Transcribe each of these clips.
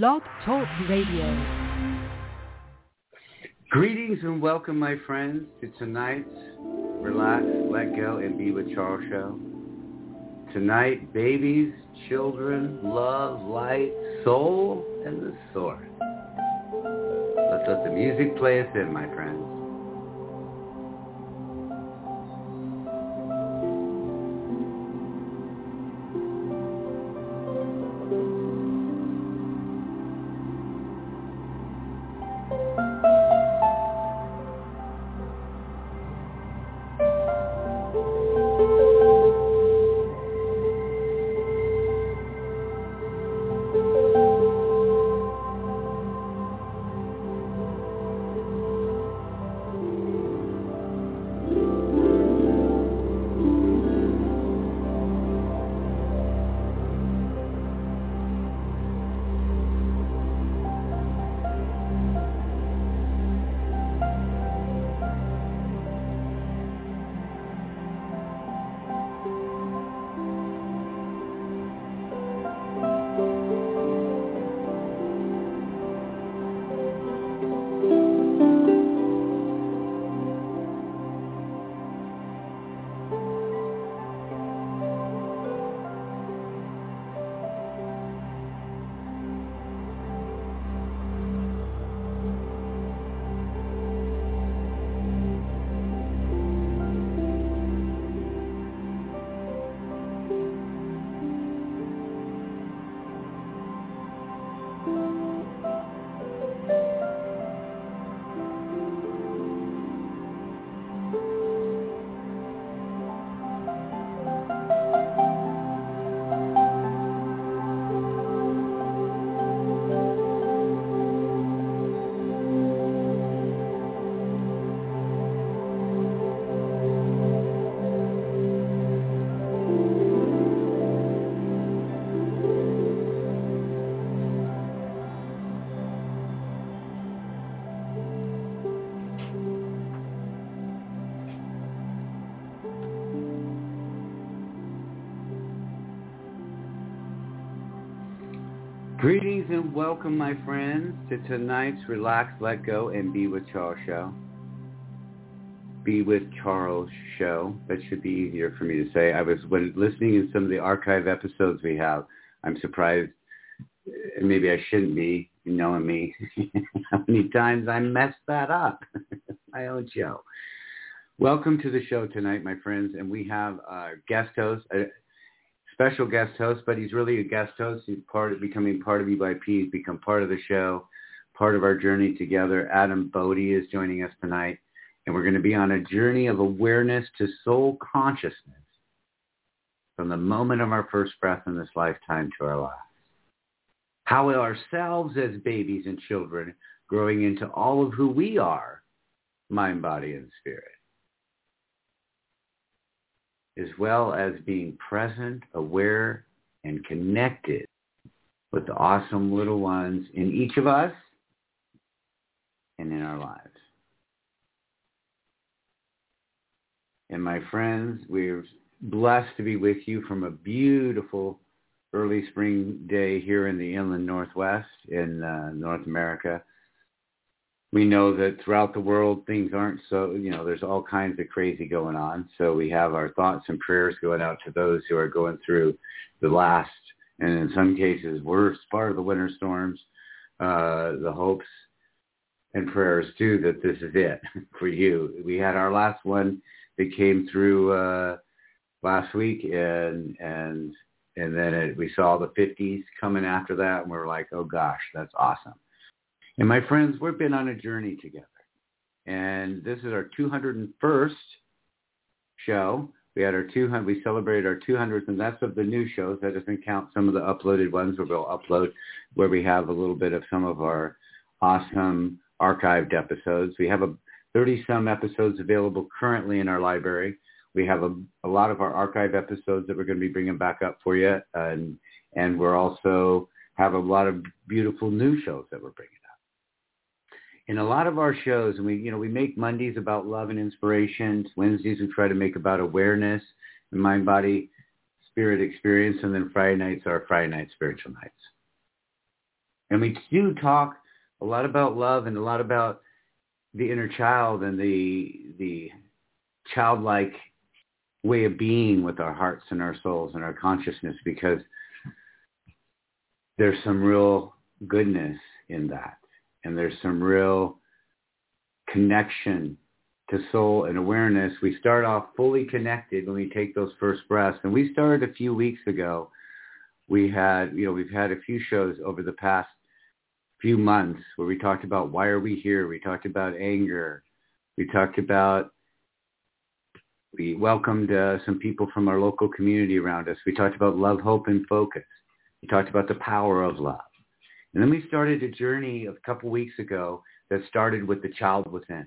Blog Talk Radio. Greetings and welcome, my friends, to tonight's Relax, Let Go, and Be with Charles show. Tonight, babies, children, love, light, soul, and the source. Let's let the music play us in, my friends. And welcome, my friends, to tonight's Relax, Let Go, and Be with Charles show. Be with Charles show. That should be easier for me to say. I was when listening in some of the archive episodes we have. I'm surprised. Maybe I shouldn't be, knowing me, how many times I messed that up. my own show. Welcome to the show tonight, my friends, and we have a guest host, uh, special guest host, but he's really a guest host. He's part of becoming part of EYP. He's become part of the show, part of our journey together. Adam Bodhi is joining us tonight, and we're going to be on a journey of awareness to soul consciousness from the moment of our first breath in this lifetime to our last. How ourselves as babies and children growing into all of who we are, mind, body, and spirit as well as being present, aware, and connected with the awesome little ones in each of us and in our lives. And my friends, we're blessed to be with you from a beautiful early spring day here in the inland northwest in uh, North America we know that throughout the world things aren't so you know there's all kinds of crazy going on. So we have our thoughts and prayers going out to those who are going through the last and in some cases worst part of the winter storms uh the hopes and prayers too that this is it for you. We had our last one that came through uh last week and and and then it, we saw the 50s coming after that and we were like oh gosh that's awesome and my friends, we've been on a journey together. And this is our 201st show. We had our 200, we celebrated our 200th, and that's of the new shows. That doesn't count some of the uploaded ones where we'll upload, where we have a little bit of some of our awesome archived episodes. We have a 30-some episodes available currently in our library. We have a, a lot of our archive episodes that we're going to be bringing back up for you, and and we're also have a lot of beautiful new shows that we're bringing in a lot of our shows, and we, you know, we make Mondays about love and inspiration. Wednesdays we try to make about awareness and mind, body, spirit experience, and then Friday nights are Friday night spiritual nights. And we do talk a lot about love and a lot about the inner child and the the childlike way of being with our hearts and our souls and our consciousness because there's some real goodness in that and there's some real connection to soul and awareness. We start off fully connected when we take those first breaths. And we started a few weeks ago. We had, you know, we've had a few shows over the past few months where we talked about why are we here? We talked about anger. We talked about, we welcomed uh, some people from our local community around us. We talked about love, hope, and focus. We talked about the power of love. And then we started a journey a couple weeks ago that started with the child within,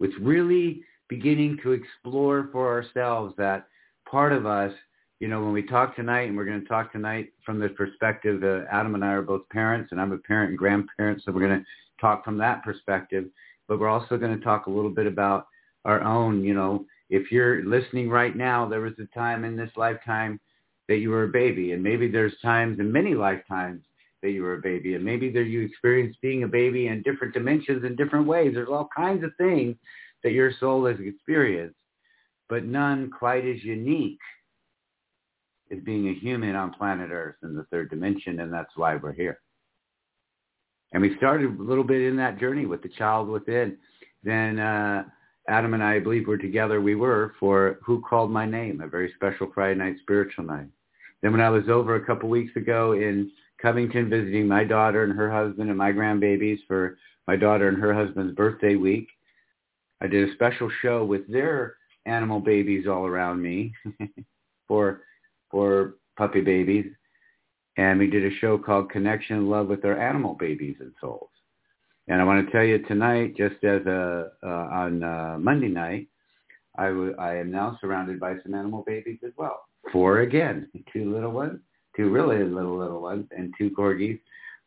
with really beginning to explore for ourselves that part of us, you know, when we talk tonight, and we're going to talk tonight from the perspective, uh, Adam and I are both parents, and I'm a parent and grandparent, so we're going to talk from that perspective. But we're also going to talk a little bit about our own, you know, if you're listening right now, there was a time in this lifetime that you were a baby, and maybe there's times in many lifetimes that you were a baby. And maybe there you experienced being a baby in different dimensions in different ways. There's all kinds of things that your soul has experienced, but none quite as unique as being a human on planet Earth in the third dimension, and that's why we're here. And we started a little bit in that journey with the child within. Then uh, Adam and I, I believe, were together. We were for Who Called My Name, a very special Friday night spiritual night. Then when I was over a couple weeks ago in Covington visiting my daughter and her husband and my grandbabies for my daughter and her husband's birthday week. I did a special show with their animal babies all around me for for puppy babies. And we did a show called Connection and Love with Our Animal Babies and Souls. And I want to tell you tonight, just as a, uh, on uh, Monday night, I, w- I am now surrounded by some animal babies as well. Four again, two little ones two really little little ones and two corgis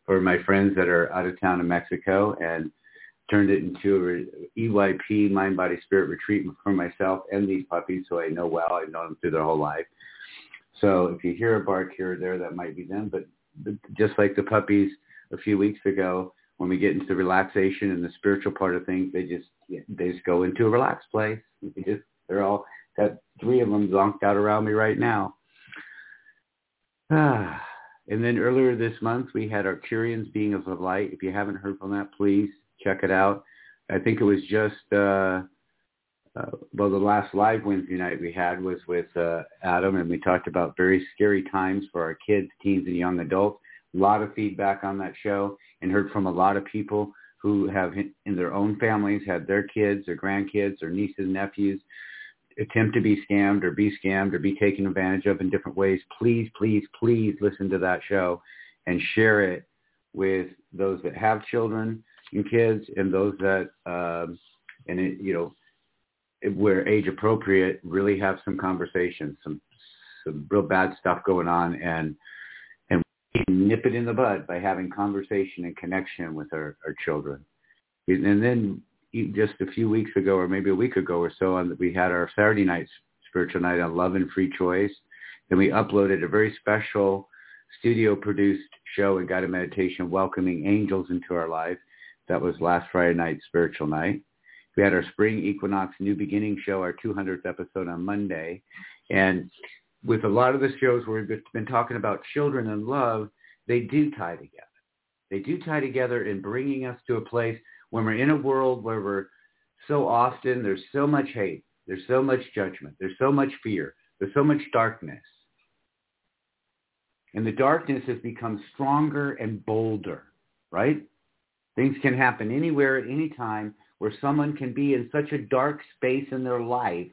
for my friends that are out of town in Mexico and turned it into a EYP mind body spirit retreat for myself and these puppies so I know well. I've known them through their whole life. So if you hear a bark here or there that might be them. But just like the puppies a few weeks ago when we get into the relaxation and the spiritual part of things they just they just go into a relaxed place. They just they're all got three of them zonked out around me right now And then earlier this month, we had Arcturians Being of Light. If you haven't heard from that, please check it out. I think it was just, uh, uh, well, the last live Wednesday night we had was with uh, Adam, and we talked about very scary times for our kids, teens, and young adults. A lot of feedback on that show and heard from a lot of people who have in their own families had their kids their grandkids their nieces nephews attempt to be scammed or be scammed or be taken advantage of in different ways, please, please, please listen to that show and share it with those that have children and kids and those that, um, and it, you know, where age appropriate, really have some conversations, some some real bad stuff going on, and and nip it in the bud by having conversation and connection with our, our children. And then just a few weeks ago, or maybe a week ago or so, on we had our Saturday night spiritual night on love and free choice. Then we uploaded a very special studio-produced show and guided meditation, welcoming angels into our life. That was last Friday night spiritual night. We had our spring equinox new beginning show, our 200th episode on Monday, and with a lot of the shows where we've been talking about children and love, they do tie together. They do tie together in bringing us to a place when we're in a world where we're so often, there's so much hate, there's so much judgment, there's so much fear, there's so much darkness. And the darkness has become stronger and bolder, right? Things can happen anywhere at any time where someone can be in such a dark space in their life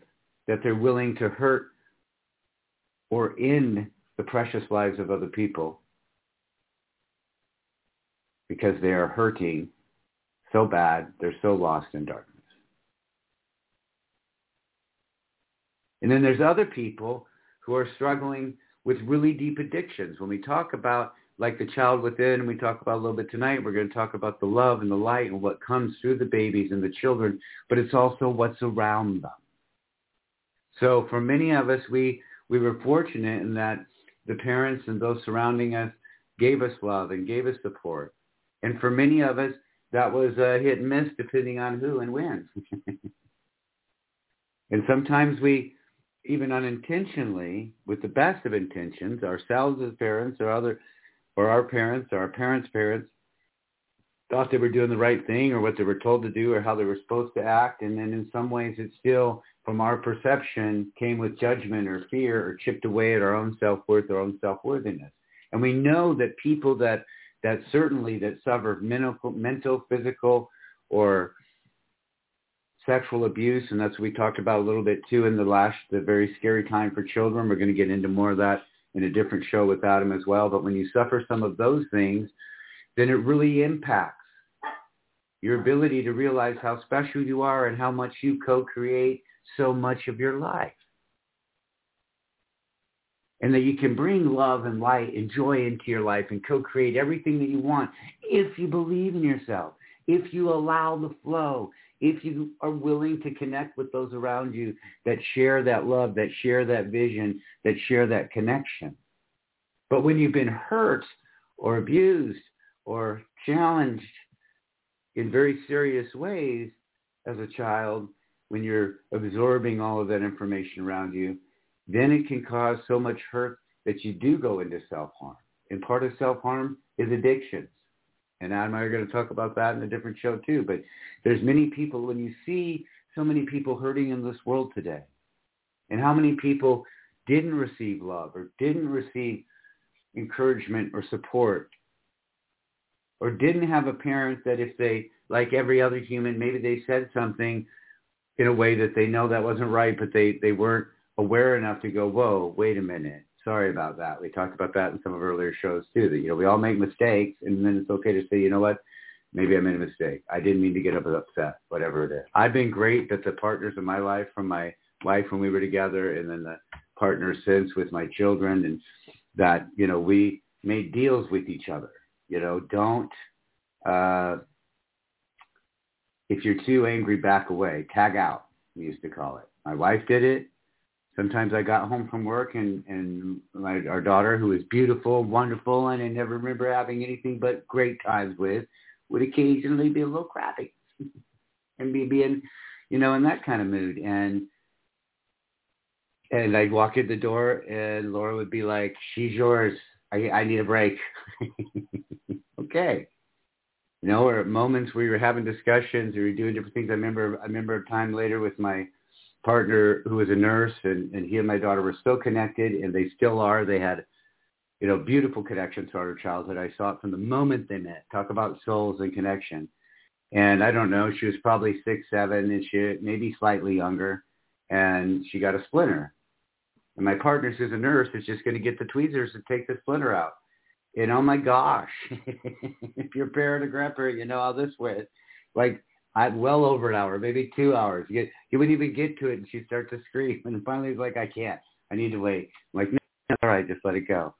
that they're willing to hurt or end the precious lives of other people because they are hurting so bad, they're so lost in darkness. And then there's other people who are struggling with really deep addictions. When we talk about like the child within, and we talk about a little bit tonight, we're going to talk about the love and the light and what comes through the babies and the children, but it's also what's around them. So for many of us, we, we were fortunate in that the parents and those surrounding us gave us love and gave us support. And for many of us, that was hit and miss depending on who and when. and sometimes we, even unintentionally, with the best of intentions, ourselves as parents or other, or our parents or our parents' parents, thought they were doing the right thing or what they were told to do or how they were supposed to act. And then in some ways it still, from our perception, came with judgment or fear or chipped away at our own self-worth, our own self-worthiness. And we know that people that, that certainly that suffer mental, mental, physical, or sexual abuse, and that's what we talked about a little bit too in the last, the very scary time for children. We're going to get into more of that in a different show with Adam as well. But when you suffer some of those things, then it really impacts your ability to realize how special you are and how much you co-create so much of your life. And that you can bring love and light and joy into your life and co-create everything that you want if you believe in yourself, if you allow the flow, if you are willing to connect with those around you that share that love, that share that vision, that share that connection. But when you've been hurt or abused or challenged in very serious ways as a child when you're absorbing all of that information around you, then it can cause so much hurt that you do go into self-harm. And part of self-harm is addictions. And Adam and I are going to talk about that in a different show too. But there's many people, when you see so many people hurting in this world today, and how many people didn't receive love or didn't receive encouragement or support or didn't have a parent that if they, like every other human, maybe they said something in a way that they know that wasn't right, but they, they weren't aware enough to go, whoa, wait a minute. Sorry about that. We talked about that in some of our earlier shows too, that, you know, we all make mistakes and then it's okay to say, you know what, maybe I made a mistake. I didn't mean to get up upset, whatever it is. I've been great that the partners in my life from my wife when we were together and then the partners since with my children and that, you know, we made deals with each other you know, don't, uh, if you're too angry, back away. Tag out, we used to call it. My wife did it. Sometimes I got home from work and, and my, our daughter, who is beautiful, wonderful, and I never remember having anything but great times with, would occasionally be a little crappy and be being, you know, in that kind of mood. And and I'd walk in the door and Laura would be like, she's yours. I, I need a break. okay. You know, or moments where you were having discussions or you're doing different things. I remember, I remember a time later with my partner who was a nurse and, and he and my daughter were still connected and they still are. They had, you know, beautiful connection to our childhood. I saw it from the moment they met. Talk about souls and connection. And I don't know, she was probably six, seven, and she maybe slightly younger, and she got a splinter. And my partner, who's a nurse, is just going to get the tweezers and take the splinter out. And oh my gosh, if you're a parent or grandparent, you know how this went. Like I well over an hour, maybe two hours. You, get, you wouldn't even get to it, and she'd start to scream. And finally, he's like, "I can't. I need to wait." I'm like, no, all right, just let it go.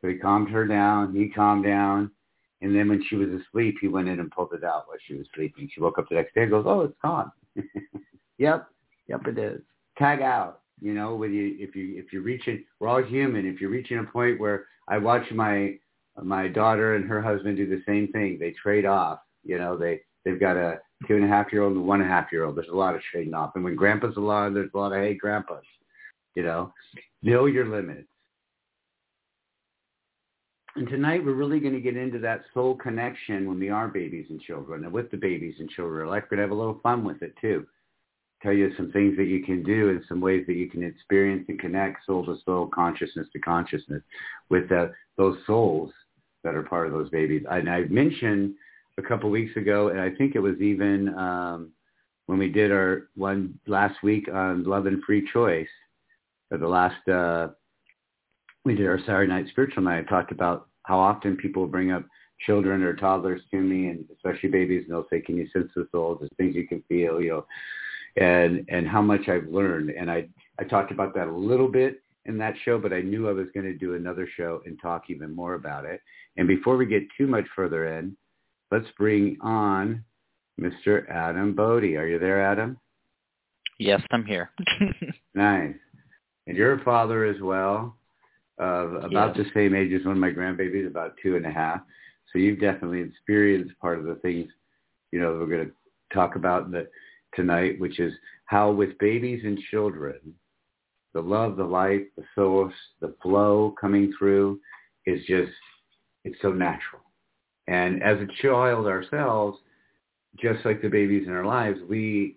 So he calmed her down. He calmed down. And then when she was asleep, he went in and pulled it out while she was sleeping. She woke up the next day and goes, "Oh, it's gone." yep, yep, it is. Tag out. You know, when you if you if you're reaching, we're all human. If you're reaching a point where I watch my my daughter and her husband do the same thing. They trade off. You know, they they've got a two and a half year old and one and a half year old. There's a lot of trading off. And when grandpa's alive, there's a lot of hey grandpas. You know, know your limits. And tonight we're really going to get into that soul connection when we are babies and children and with the babies and children. We're like going to have a little fun with it too. Tell you some things that you can do and some ways that you can experience and connect soul to soul, consciousness to consciousness with the, those souls that are part of those babies. And I mentioned a couple weeks ago, and I think it was even um, when we did our one last week on love and free choice, or the last uh, we did our Saturday night spiritual night. I talked about how often people bring up children or toddlers to me, and especially babies, and they'll say, "Can you sense the souls? There's things you can feel," you know, and and how much I've learned. And I I talked about that a little bit in that show, but I knew I was going to do another show and talk even more about it. And before we get too much further in, let's bring on Mr. Adam Bodhi. Are you there, Adam? Yes, I'm here. nice. And you're a father as well. of about Yes. the same age as one of my grandbabies, about two and a half. So you've definitely experienced part of the things, you know, we're going to talk about the, tonight, which is how with babies and children, the love, the light, the source, the flow coming through is just, it's so natural. And as a child ourselves, just like the babies in our lives, we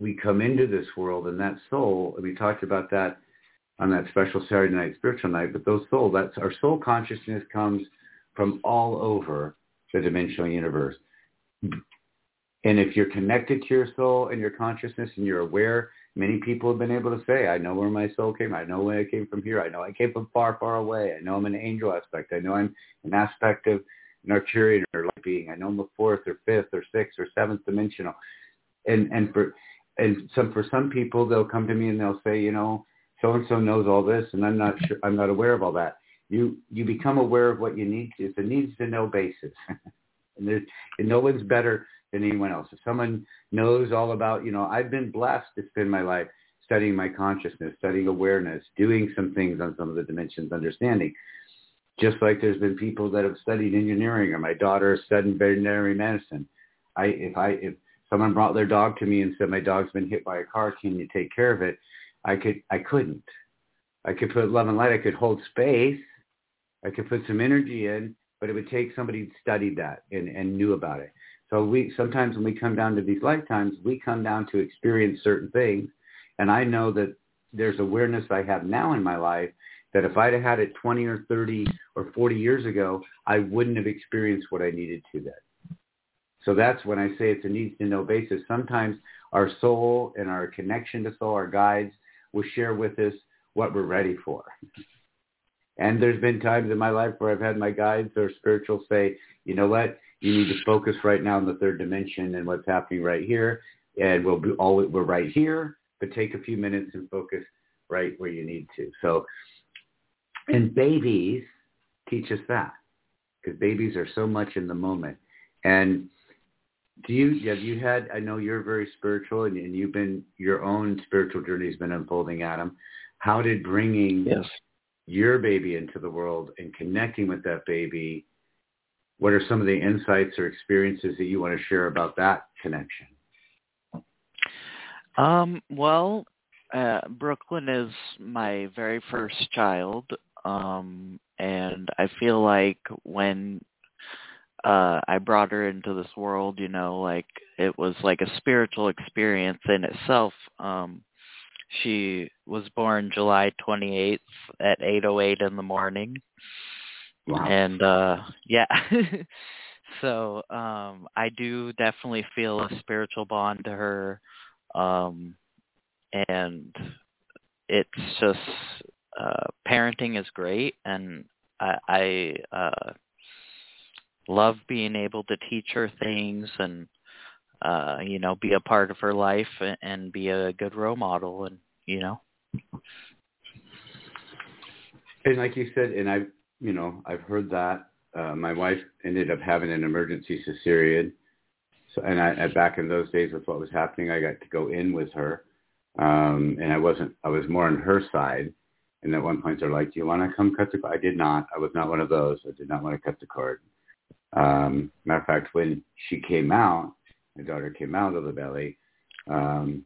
we come into this world and that soul, and we talked about that on that special Saturday night spiritual night, but those soul, that's our soul consciousness comes from all over the dimensional universe. And if you're connected to your soul and your consciousness and you're aware, many people have been able to say, I know where my soul came. I know where I came from here. I know I came from far, far away. I know I'm an angel aspect. I know I'm an aspect of an Arcturian or light being. I know I'm a fourth or fifth or sixth or seventh dimensional. And and for and some for some people they'll come to me and they'll say, you know, so and so knows all this and I'm not sure I'm not aware of all that. You you become aware of what you need to. It's a needs to know basis. and there's and no one's better than anyone else. If someone knows all about, you know, I've been blessed to spend my life studying my consciousness, studying awareness, doing some things on some of the dimensions, understanding. Just like there's been people that have studied engineering or my daughter studied veterinary medicine. I if I if someone brought their dog to me and said my dog's been hit by a car, can you take care of it? I could I couldn't. I could put love and light, I could hold space, I could put some energy in, but it would take somebody who studied that and, and knew about it. So we sometimes when we come down to these lifetimes, we come down to experience certain things. And I know that there's awareness I have now in my life that if I'd have had it 20 or 30 or 40 years ago, I wouldn't have experienced what I needed to then. So that's when I say it's a needs to know basis. Sometimes our soul and our connection to soul, our guides, will share with us what we're ready for. And there's been times in my life where I've had my guides or spiritual say, you know what, you need to focus right now in the third dimension and what's happening right here. And we'll be all we're right here, but take a few minutes and focus right where you need to. So, and babies teach us that because babies are so much in the moment. And do you have you had? I know you're very spiritual, and, and you've been your own spiritual journey has been unfolding, Adam. How did bringing Yes. your baby into the world and connecting with that baby, what are some of the insights or experiences that you want to share about that connection? Um, well, uh, Brooklyn is my very first child, um, and I feel like when uh, I brought her into this world, you know, like it was like a spiritual experience in itself. Um, she was born July 28th at 8:08 in the morning, Wow. and uh, yeah. so um, I do definitely feel a spiritual bond to her um and it's just uh parenting is great and i i uh love being able to teach her things and uh you know be a part of her life and, and be a good role model and you know And like you said, and I've you know I've heard that. Uh, my wife ended up having an emergency cesarean, so and I, I back in those days with what was happening, I got to go in with her, um, and I wasn't. I was more on her side. And at one point they're like, "Do you want to come cut the?" cord?" I did not. I was not one of those. I did not want to cut the cord. Um, matter of fact, when she came out, my daughter came out of the belly. Um,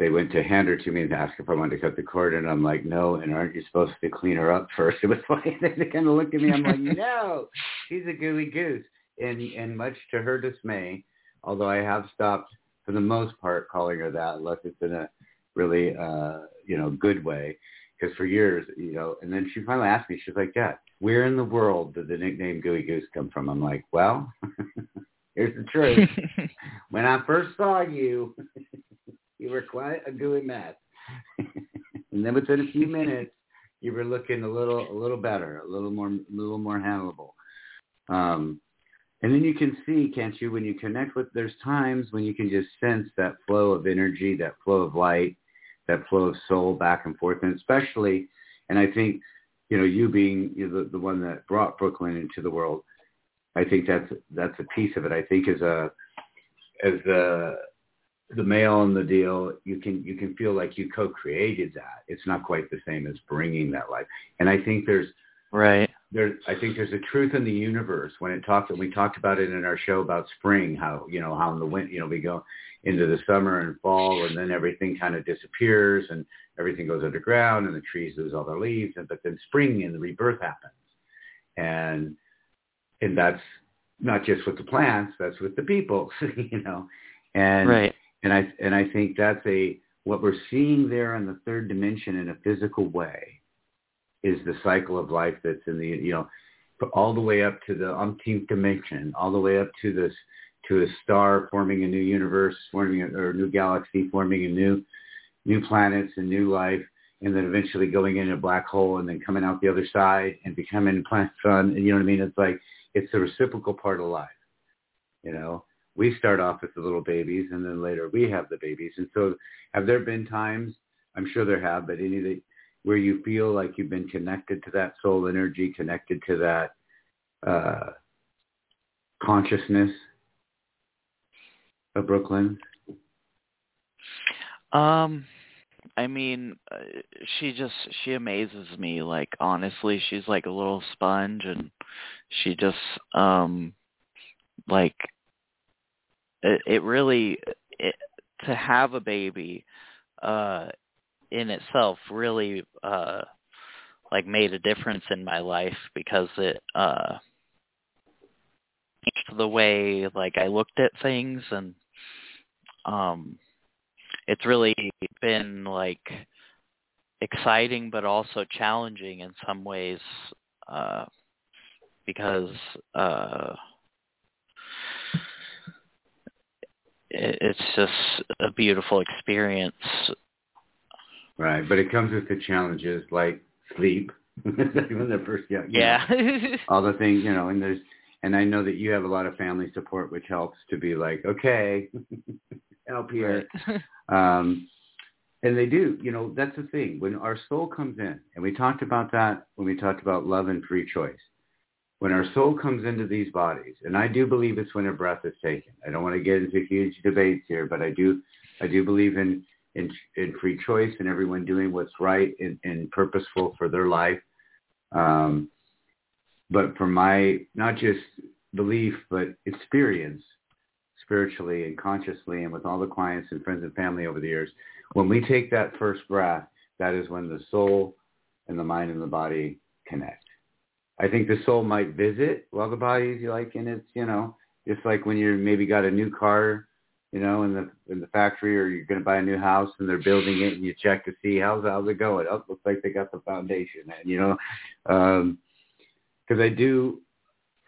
they went to hand her to me and ask if I wanted to cut the cord, and I'm like, no. And aren't you supposed to clean her up first? It was funny. They kind of looked at me. I'm like, no, she's a gooey goose. And and much to her dismay, although I have stopped for the most part calling her that, unless it's in a really uh, you know good way, because for years, you know. And then she finally asked me. She's like, Dad, where in the world did the nickname Gooey Goose come from? I'm like, well, here's the truth. when I first saw you, you were quite a gooey mess. and then within a few minutes, you were looking a little, a little better, a little more, a little more handleable. Um, and then you can see, can't you, when you connect with, there's times when you can just sense that flow of energy, that flow of light, that flow of soul back and forth. And especially, and I think, you know, you being you know, the, the one that brought Brooklyn into the world, I think that's, that's a piece of it. I think as a, as a, the male in the deal, you can you can feel like you co-created that. It's not quite the same as bringing that life. And I think there's right there. I think there's a truth in the universe when it talks. And we talked about it in our show about spring. How you know how in the winter you know we go into the summer and fall, and then everything kind of disappears and everything goes underground, and the trees lose all their leaves. And but then spring and the rebirth happens, and and that's not just with the plants, that's with the people, you know. And right. And I and I think that's a what we're seeing there in the third dimension in a physical way is the cycle of life that's in the you know all the way up to the umpteenth dimension, all the way up to this to a star forming a new universe, forming a, or a new galaxy, forming a new new planets and new life, and then eventually going into a black hole and then coming out the other side and becoming planet sun. And you know what I mean? It's like it's the reciprocal part of life. You know, we start off with the little babies and then later we have the babies. And so have there been times, I'm sure there have, but any that where you feel like you've been connected to that soul energy, connected to that uh, consciousness of Brooklyn? Um, I mean, uh, she just she amazes me. Like honestly, she's like a little sponge, and she just um like it, really it, to have a baby uh in itself really uh like made a difference in my life because it uh changed the way like I looked at things and um it's really been like exciting but also challenging in some ways uh because uh it, it's just a beautiful experience. Right but it comes with the challenges like sleep when the first yeah yeah know, all the things you know and there's and I know that you have a lot of family support which helps to be like okay help here. Right. um and they do you know that's the thing. When our soul comes in and we talked about that when we talked about love and free choice when our soul comes into these bodies, and I do believe it's when a breath is taken. I don't want to get into huge debates here, but I do, I do believe in in, in free choice and everyone doing what's right and, and purposeful for their life. Um, but for my not just belief, but experience spiritually and consciously, and with all the clients and friends and family over the years, when we take that first breath, that is when the soul and the mind and the body connect. I think the soul might visit while the body's like in its, you know, just like when you maybe got a new car, you know, in the in the factory or you're going to buy a new house and they're building it and you check to see how's how's it going. Oh, looks like they got the foundation, and you know, because um, I do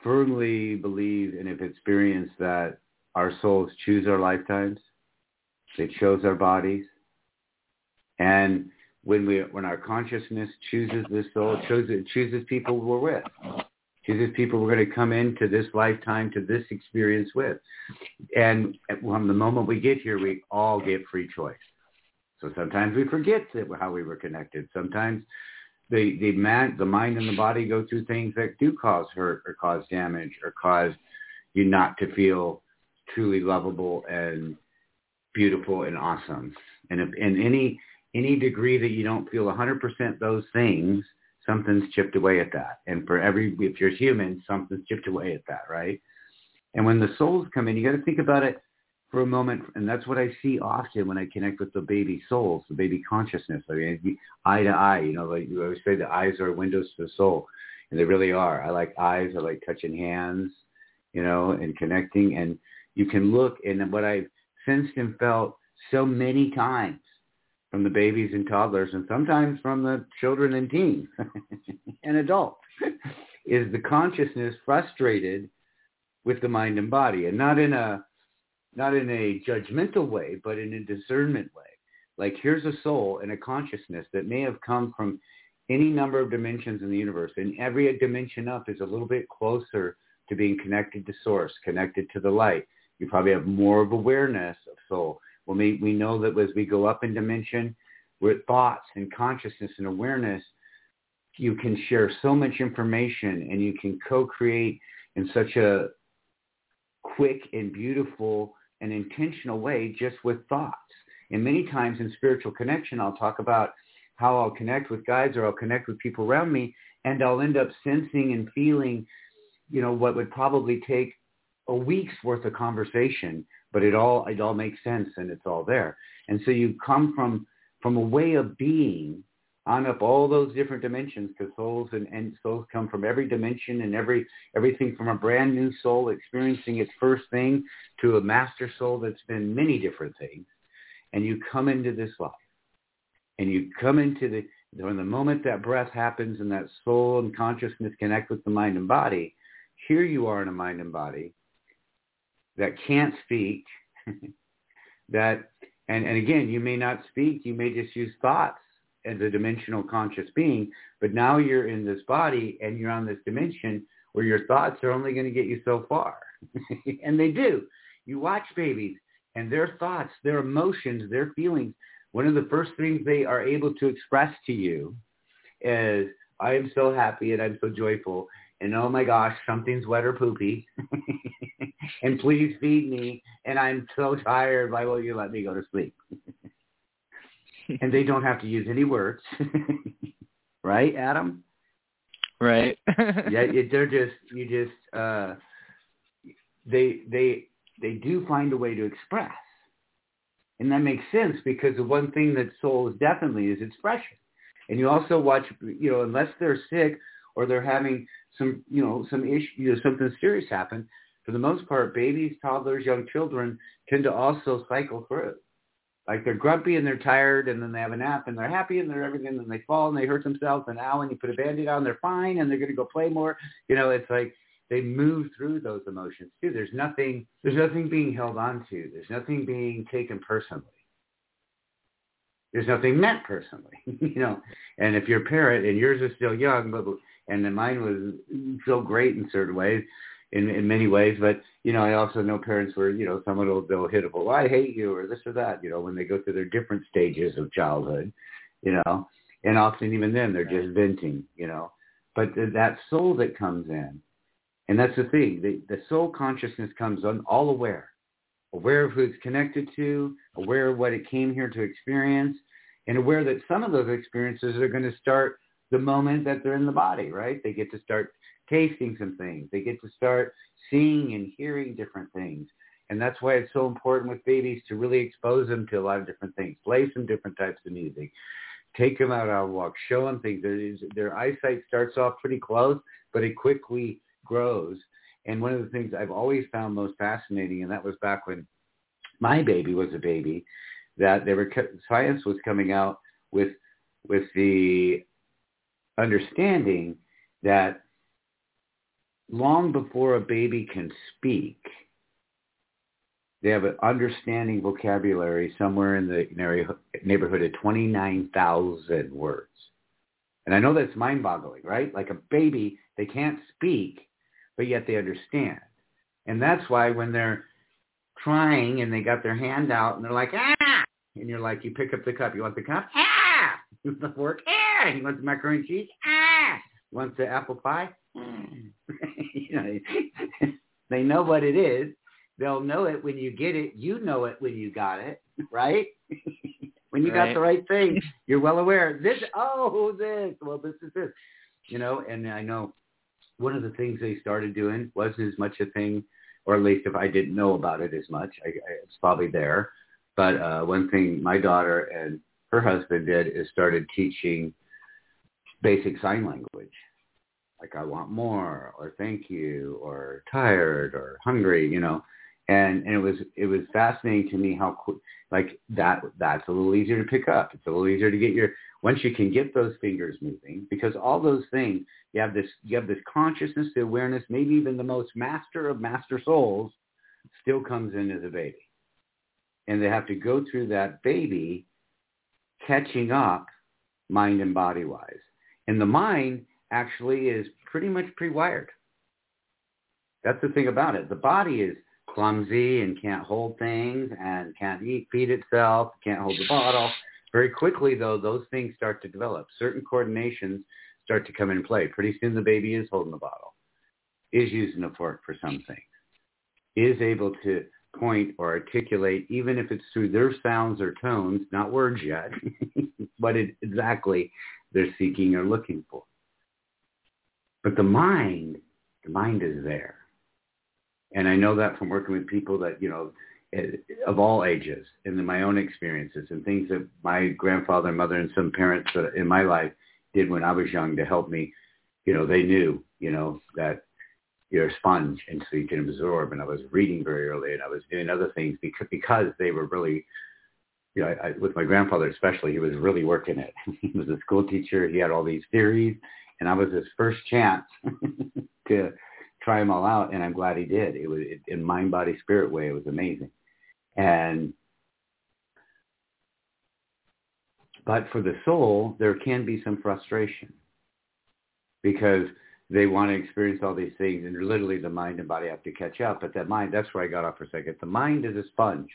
firmly believe and have experienced that our souls choose our lifetimes, they chose our bodies, and when we when our consciousness chooses this soul, chooses chooses people we're with, chooses people we're going to come into this lifetime to this experience with, and from the moment we get here, we all get free choice. So sometimes we forget that how we were connected. Sometimes the the man the mind and the body go through things that do cause hurt or cause damage or cause you not to feel truly lovable and beautiful and awesome. And if in any any degree that you don't feel 100% those things, something's chipped away at that. And for every, if you're human, something's chipped away at that, right? And when the souls come in, you got to think about it for a moment. And that's what I see often when I connect with the baby souls, the baby consciousness. I mean, eye to eye, you know, like you always say the eyes are windows to the soul. And they really are. I like eyes. I like touching hands, you know, and connecting. And you can look. And what I've sensed and felt so many times from the babies and toddlers and sometimes from the children and teens and adults is the consciousness frustrated with the mind and body and not in a not in a judgmental way but in a discernment way. Like here's a soul and a consciousness that may have come from any number of dimensions in the universe and every dimension up is a little bit closer to being connected to source connected to the light. You probably have more of awareness of soul well, we, we know that as we go up in dimension with thoughts and consciousness and awareness, you can share so much information and you can co-create in such a quick and beautiful and intentional way just with thoughts. And many times in spiritual connection, I'll talk about how I'll connect with guides or I'll connect with people around me and I'll end up sensing and feeling, you know, what would probably take a week's worth of conversation, but it all, it all makes sense and it's all there. And so you come from, from a way of being on up all those different dimensions because souls and, and souls come from every dimension and every everything from a brand new soul experiencing its first thing to a master soul that's been many different things and you come into this life and you come into the when the moment that breath happens and that soul and consciousness connect with the mind and body here you are in a mind and body that can't speak that and, and again you may not speak you may just use thoughts as a dimensional conscious being, but now you're in this body and you're on this dimension where your thoughts are only going to get you so far. and they do. You watch babies and their thoughts, their emotions, their feelings, one of the first things they are able to express to you is, I am so happy and I'm so joyful. And oh my gosh, something's wet or poopy. and please feed me. And I'm so tired. Why won't you let me go to sleep? and they don't have to use any words, right, Adam? Right. yeah, they're just you just uh, they they they do find a way to express, and that makes sense because the one thing that soul is definitely is expression. And you also watch, you know, unless they're sick or they're having some, you know, some issue, you know, something serious happen. For the most part, babies, toddlers, young children tend to also cycle through. Like they're grumpy and they're tired and then they have a nap and they're happy and they're everything and then they fall and they hurt themselves and now when you put a band-aid on they're fine and they're going to go play more. You know it's like they move through those emotions too. There's nothing there's nothing being held on to. There's nothing being taken personally. There's nothing meant personally you know. And if you're a parent and yours is still young but and then mine was so great in certain ways in in many ways. But you know, I also know parents where you know someone will they'll hit a well, oh, I hate you or this or that. You know, when they go through their different stages of childhood, you know, and often even then they're just venting. You know, but th- that soul that comes in, and that's the thing. The the soul consciousness comes on all aware, aware of who it's connected to, aware of what it came here to experience, and aware that some of those experiences are going to start the moment that they're in the body, right? They get to start tasting some things. They get to start seeing and hearing different things. And that's why it's so important with babies to really expose them to a lot of different things. Play some different types of music. Take them out on walks. Show them things. Their, their eyesight starts off pretty close, but it quickly grows. And one of the things I've always found most fascinating, and that was back when my baby was a baby, that there were science was coming out with with the understanding that long before a baby can speak, they have an understanding vocabulary somewhere in the neighborhood of 29,000 words. And I know that's mind-boggling, right? Like a baby, they can't speak, but yet they understand. And that's why when they're trying and they got their hand out and they're like, ah, and you're like, you pick up the cup. You want the cup? Ah! The fork? Ah! You want the macaroni and cheese? Ah! You want the apple pie? you know, they know what it is. They'll know it when you get it. You know it when you got it, right? when you right. got the right thing, you're well aware. This, oh, this, well, this is this, you know. And I know one of the things they started doing wasn't as much a thing, or at least if I didn't know about it as much, I, it's probably there. But uh, one thing my daughter and her husband did is started teaching basic sign language like I want more or thank you or tired or hungry, you know. And and it was it was fascinating to me how like that that's a little easier to pick up. It's a little easier to get your once you can get those fingers moving because all those things you have this you have this consciousness, the awareness, maybe even the most master of master souls still comes in as a baby. And they have to go through that baby catching up mind and body wise. And the mind actually is pretty much pre-wired. That's the thing about it. The body is clumsy and can't hold things and can't eat, feed itself, can't hold the bottle. Very quickly, though, those things start to develop. Certain coordinations start to come into play. Pretty soon the baby is holding the bottle, is using a fork for some things, is able to point or articulate, even if it's through their sounds or tones, not words yet, what it exactly they're seeking or looking for. But the mind, the mind is there. And I know that from working with people that, you know, eh, of all ages and in my own experiences and things that my grandfather and mother and some parents in my life did when I was young to help me, you know, they knew, you know, that you're a sponge and so you can absorb. And I was reading very early and I was doing other things because, because they were really, you know, I, I, with my grandfather especially, he was really working it. he was a school teacher. He had all these theories and I was his first chance to try them all out. And I'm glad he did. It was in mind, body, spirit way. It was amazing. And, but for the soul, there can be some frustration because they want to experience all these things and literally the mind and body have to catch up. But that mind, that's where I got off for a second. The mind is a sponge.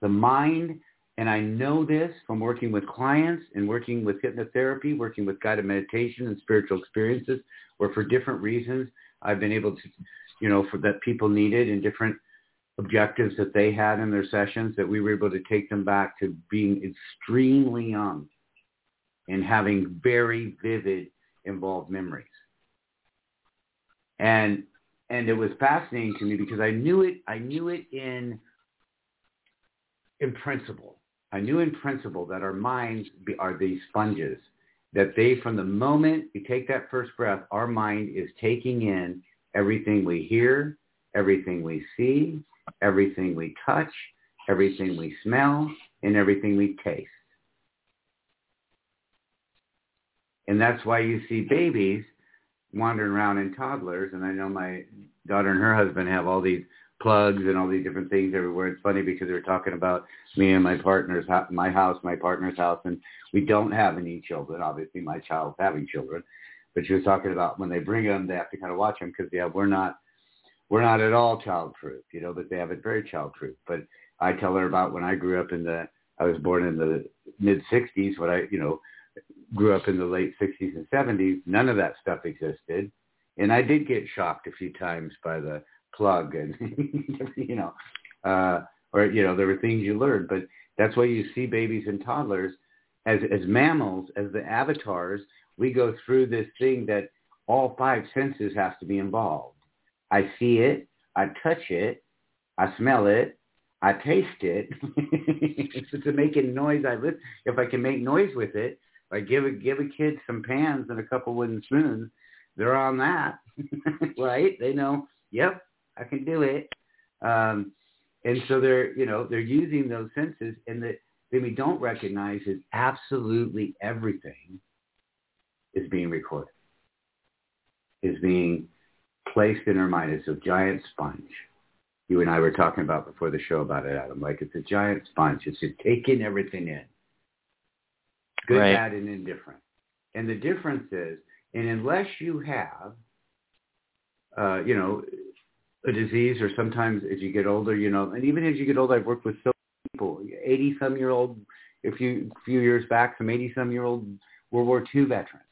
The mind, and I know this from working with clients and working with hypnotherapy, working with guided meditation and spiritual experiences, where for different reasons I've been able to, you know, for that people needed and different objectives that they had in their sessions that we were able to take them back to being extremely young and having very vivid involved memories. And and it was fascinating to me because I knew it I knew it in in principle. I knew in principle that our minds are these sponges that they from the moment we take that first breath, our mind is taking in everything we hear, everything we see, everything we touch, everything we smell, and everything we taste. And that's why you see babies wandering around in toddlers. And I know my daughter and her husband have all these plugs and all these different things everywhere. It's funny because they were talking about me and my partner's, my house, my partner's house, and we don't have any children. Obviously, my child's having children, but she was talking about when they bring them, they have to kind of watch them because yeah, we're not, we're not at all childproof, you know, but they have it very childproof. But I tell her about when I grew up in the, I was born in the mid '60s. What I, you know, grew up in the late 60s and 70s, none of that stuff existed. And I did get shocked a few times by the plug and, you know, uh, or, you know, there were things you learned. But that's why you see babies and toddlers as, as mammals, as the avatars, we go through this thing that all five senses have to be involved. I see it, I touch it, I smell it, I taste it. if it's making noise, I listen. If I can make noise with it, like give a give a kid some pans and a couple wooden spoons, they're on that, right? They know, yep, I can do it. Um, and so they're you know they're using those senses, and that thing we don't recognize is absolutely everything is being recorded, is being placed in our mind. It's a giant sponge. You and I were talking about before the show about it, Adam. Like it's a giant sponge. It's just taking everything in good, right. bad, and indifferent. And the difference is, and unless you have, uh, you know, a disease or sometimes as you get older, you know, and even as you get older, I've worked with so many people, 80 some year old, a few, few years back, some 80 some year old World War II veterans.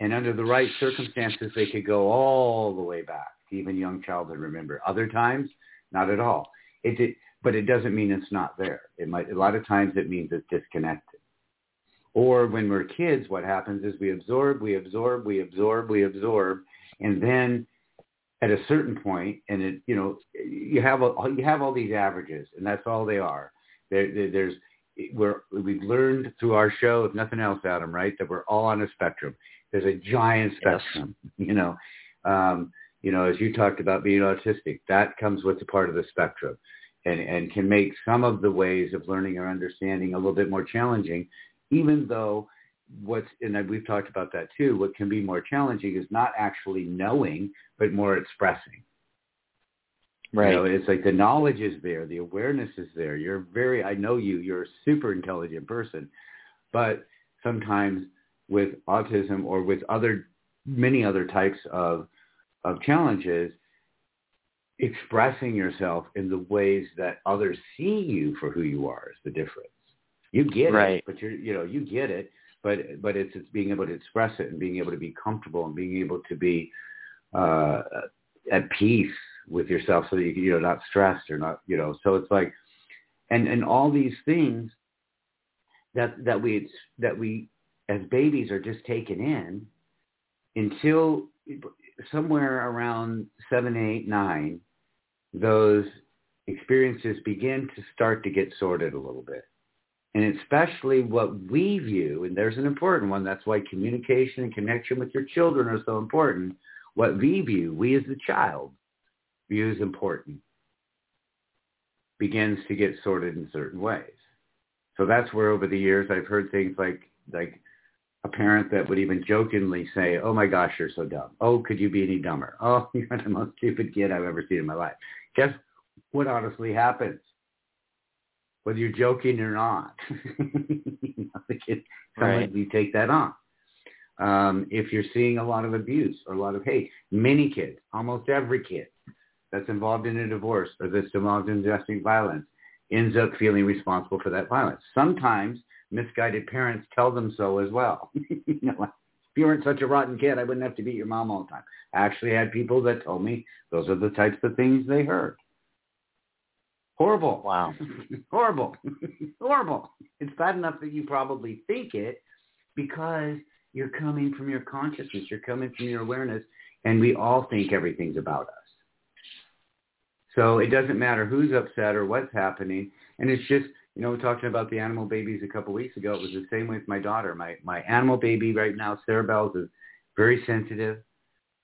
And under the right circumstances, they could go all the way back even young childhood. Remember, other times, not at all. It, it, but it doesn't mean it's not there. It might. A lot of times, it means it's disconnected. Or when we're kids, what happens is we absorb, we absorb, we absorb, we absorb, and then at a certain point, and it, you know, you have a, you have all these averages, and that's all they are. There, there, there's we're we've learned through our show, if nothing else, Adam, right, that we're all on a spectrum. There's a giant spectrum, yes. you know. Um, you know, as you talked about being autistic, that comes with a part of the spectrum and, and can make some of the ways of learning or understanding a little bit more challenging even though what's and we've talked about that too what can be more challenging is not actually knowing but more expressing. Right. you know, it's like the knowledge is there the awareness is there. You're very i know you you're a super intelligent person but sometimes with autism or with other many other types of of challenges expressing yourself in the ways that others see you for who you are is the difference. You get right. it, but you're you know you get it, but but it's it's being able to express it and being able to be comfortable and being able to be uh, at peace with yourself so that you you know not stressed or not you know so it's like and and all these things that that we that we as babies are just taken in until somewhere around seven, eight, nine, those experiences begin to start to get sorted a little bit. And especially what we view, and there's an important one, that's why communication and connection with your children are so important. What we view, we as the child, view important, begins to get sorted in certain ways. So that's where over the years I've heard things like, like a parent that would even jokingly say, oh my gosh, you're so dumb. Oh, could you be any dumber? Oh, you're the most stupid kid I've ever seen in my life. Guess what honestly happens? Whether you're joking or not, you know, kid, right. you take that on. Um, if you're seeing a lot of abuse or a lot of hate, many kids, almost every kid that's involved in a divorce or that's involved in domestic violence ends up feeling responsible for that violence. Sometimes misguided parents tell them so as well. you know, if you weren't such a rotten kid, I wouldn't have to beat your mom all the time. I actually had people that told me those are the types of things they heard. Horrible. Wow. Horrible. Horrible. It's bad enough that you probably think it because you're coming from your consciousness. You're coming from your awareness. And we all think everything's about us. So it doesn't matter who's upset or what's happening. And it's just you know, we talking about the animal babies a couple of weeks ago. It was the same with my daughter. My my animal baby right now, Sarah Bells, is very sensitive.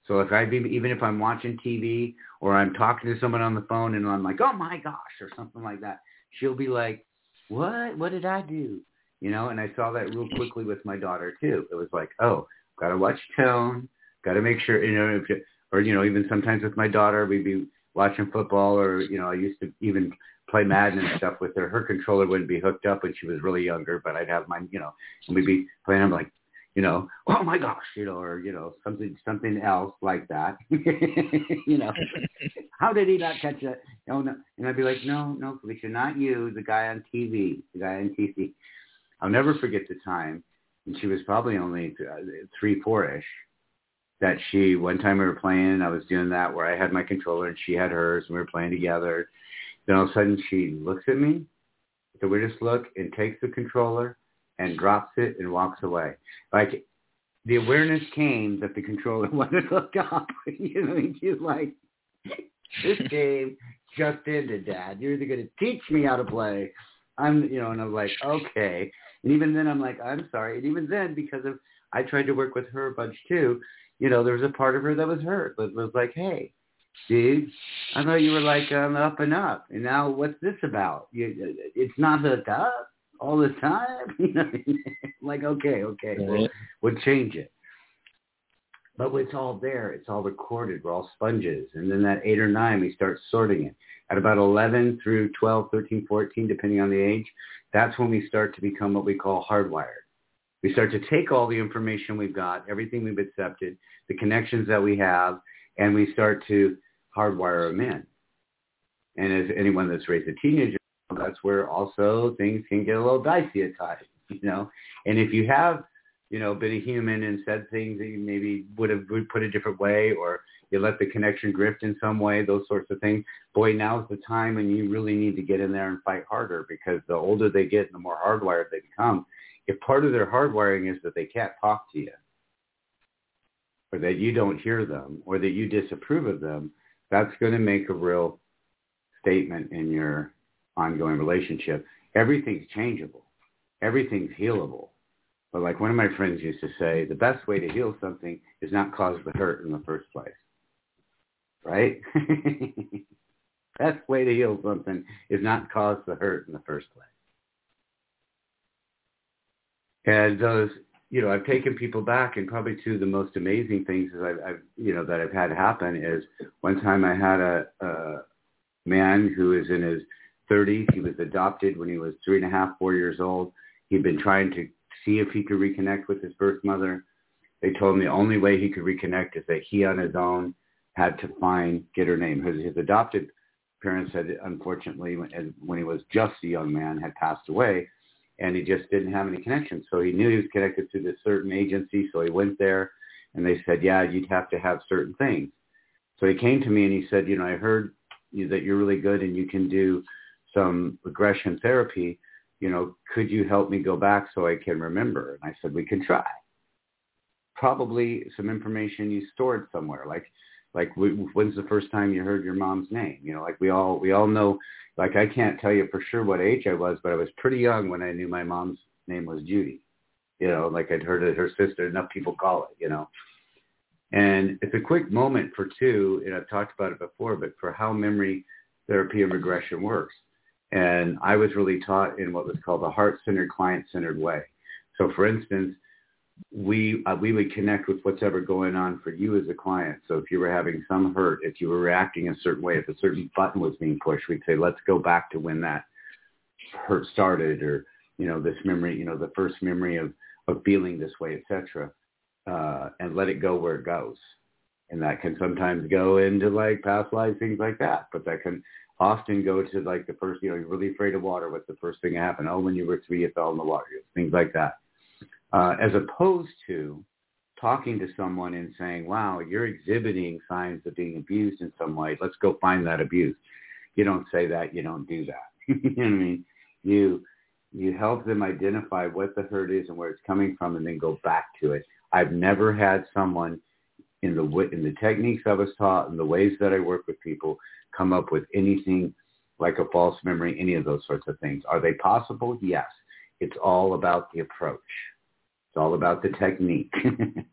So if I even if I'm watching TV or I'm talking to someone on the phone and I'm like, oh my gosh, or something like that, she'll be like, what? What did I do? You know, and I saw that real quickly with my daughter too. It was like, oh, got to watch tone, got to make sure, you know, if, or you know, even sometimes with my daughter, we'd be watching football, or you know, I used to even play Madden and stuff with her. Her controller wouldn't be hooked up when she was really younger, but I'd have mine, you know, and we'd be playing. I'm like, you know, oh my gosh, you know, or you know, something something else like that. you know, how did he not catch it? Oh no, and I'd be like, no, no, Felicia, not you, the guy on TV, the guy on TV. I'll never forget the time, and she was probably only uh, three, four-ish. That she one time we were playing, and I was doing that where I had my controller and she had hers, and we were playing together then all of a sudden she looks at me, the weirdest look, and takes the controller and drops it and walks away. Like the awareness came that the controller wasn't hooked up. you know, she's like, this game just ended, Dad. You're either going to teach me how to play. I'm, you know, and I'm like, okay. And even then I'm like, I'm sorry. And even then, because of, I tried to work with her a bunch too, you know, there was a part of her that was hurt, but was like, hey, dude. I thought you were like um, up and up, and now what's this about? You, it's not hooked up all the time. You know, like okay, okay, we'll, we'll change it. But it's all there. It's all recorded. We're all sponges. And then at 8 or 9, we start sorting it. At about 11 through 12, 13, 14, depending on the age, that's when we start to become what we call hardwired. We start to take all the information we've got, everything we've accepted, the connections that we have, and we start to hardwire them in. And as anyone that's raised a teenager, that's where also things can get a little dicey at times, you know. And if you have, you know, been a human and said things that you maybe would have put a different way, or you let the connection drift in some way, those sorts of things. Boy, now's the time when you really need to get in there and fight harder because the older they get and the more hardwired they become. If part of their hardwiring is that they can't talk to you, or that you don't hear them, or that you disapprove of them, that's going to make a real statement in your ongoing relationship. Everything's changeable. Everything's healable. But like one of my friends used to say, the best way to heal something is not cause the hurt in the first place. Right? best way to heal something is not cause the hurt in the first place. And those you know, I've taken people back, and probably two of the most amazing things that I've, I've you know, that I've had happen is one time I had a, a man who is in his 30s. He was adopted when he was three and a half, four years old. He'd been trying to see if he could reconnect with his birth mother. They told him the only way he could reconnect is that he on his own had to find, get her name. His, his adopted parents had, unfortunately, when, when he was just a young man, had passed away and he just didn't have any connections. So he knew he was connected to this certain agency, so he went there, and they said, yeah, you'd have to have certain things. So he came to me and he said, you know, I heard you, that you're really good and you can do some regression therapy. You know, could you help me go back so I can remember? And I said, we can try. Probably some information you stored somewhere, like like when's the first time you heard your mom's name you know like we all we all know like i can't tell you for sure what age i was but i was pretty young when i knew my mom's name was judy you know like i'd heard it her sister enough people call it you know and it's a quick moment for two and i've talked about it before but for how memory therapy and regression works and i was really taught in what was called the heart-centered client-centered way so for instance we uh, we would connect with what's ever going on for you as a client. So if you were having some hurt, if you were reacting a certain way, if a certain button was being pushed, we'd say, let's go back to when that hurt started, or you know this memory, you know the first memory of of feeling this way, etc. Uh, and let it go where it goes. And that can sometimes go into like past lives, things like that. But that can often go to like the first, you know, you're really afraid of water. What's the first thing that happened? Oh, when you were three, you fell in the water. Things like that uh, as opposed to talking to someone and saying, wow, you're exhibiting signs of being abused in some way. Let's go find that abuse. You don't say that. You don't do that. you know what I mean? You, you help them identify what the hurt is and where it's coming from and then go back to it. I've never had someone in the, in the techniques I was taught and the ways that I work with people come up with anything like a false memory, any of those sorts of things. Are they possible? Yes. It's all about the approach. It's all about the technique. if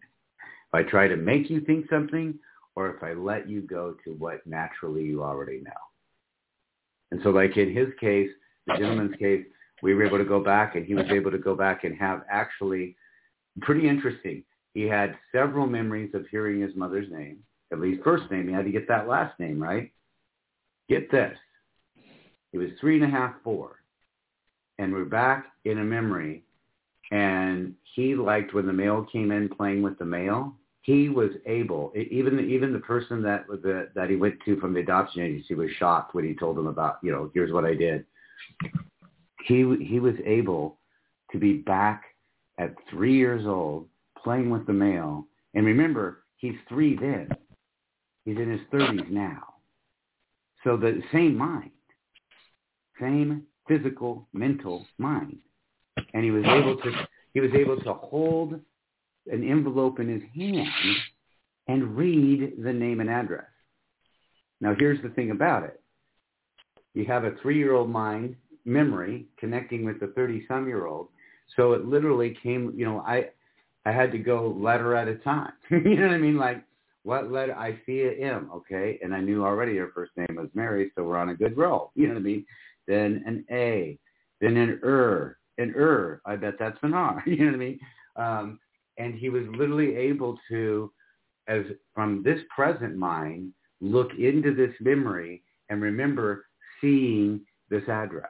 I try to make you think something or if I let you go to what naturally you already know. And so like in his case, the gentleman's case, we were able to go back and he was able to go back and have actually pretty interesting. He had several memories of hearing his mother's name, at least first name. He had to get that last name, right? Get this. He was three and a half, four. And we're back in a memory and he liked when the mail came in playing with the mail. He was able, even even the person that the, that he went to from the adoption agency was shocked when he told them about, you know, here's what I did. He he was able to be back at three years old playing with the mail. And remember, he's three then. He's in his 30s now. So the same mind, same physical, mental mind and he was able to he was able to hold an envelope in his hand and read the name and address. Now here's the thing about it. You have a three-year-old mind memory connecting with a 30-some-year-old. So it literally came, you know, I I had to go letter at a time. you know what I mean? Like, what letter? I see a M, okay? And I knew already her first name was Mary, so we're on a good roll. You know what I mean? Then an A, then an Er, an Ur. I bet that's an R. You know what I mean? Um, and he was literally able to, as from this present mind, look into this memory and remember seeing this address.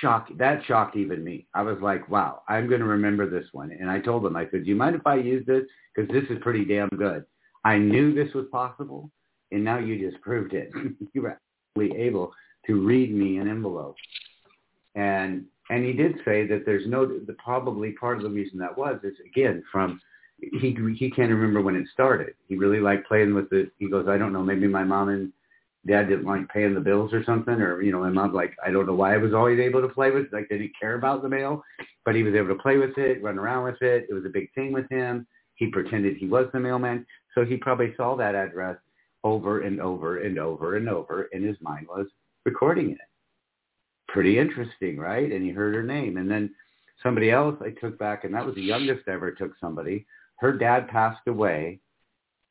Shock that shocked even me. I was like, wow, I'm going to remember this one. And I told him, I said, do you mind if I use this? Because this is pretty damn good. I knew this was possible, and now you just proved it. you were actually able to read me an envelope. And and he did say that there's no, the, probably part of the reason that was is again from, he he can't remember when it started. He really liked playing with it. He goes, I don't know, maybe my mom and dad didn't like paying the bills or something, or you know, my mom like I don't know why I was always able to play with, like they didn't care about the mail, but he was able to play with it, run around with it. It was a big thing with him. He pretended he was the mailman, so he probably saw that address over and over and over and over, and his mind was recording it pretty interesting, right? And he heard her name. And then somebody else I took back, and that was the youngest I ever took somebody. Her dad passed away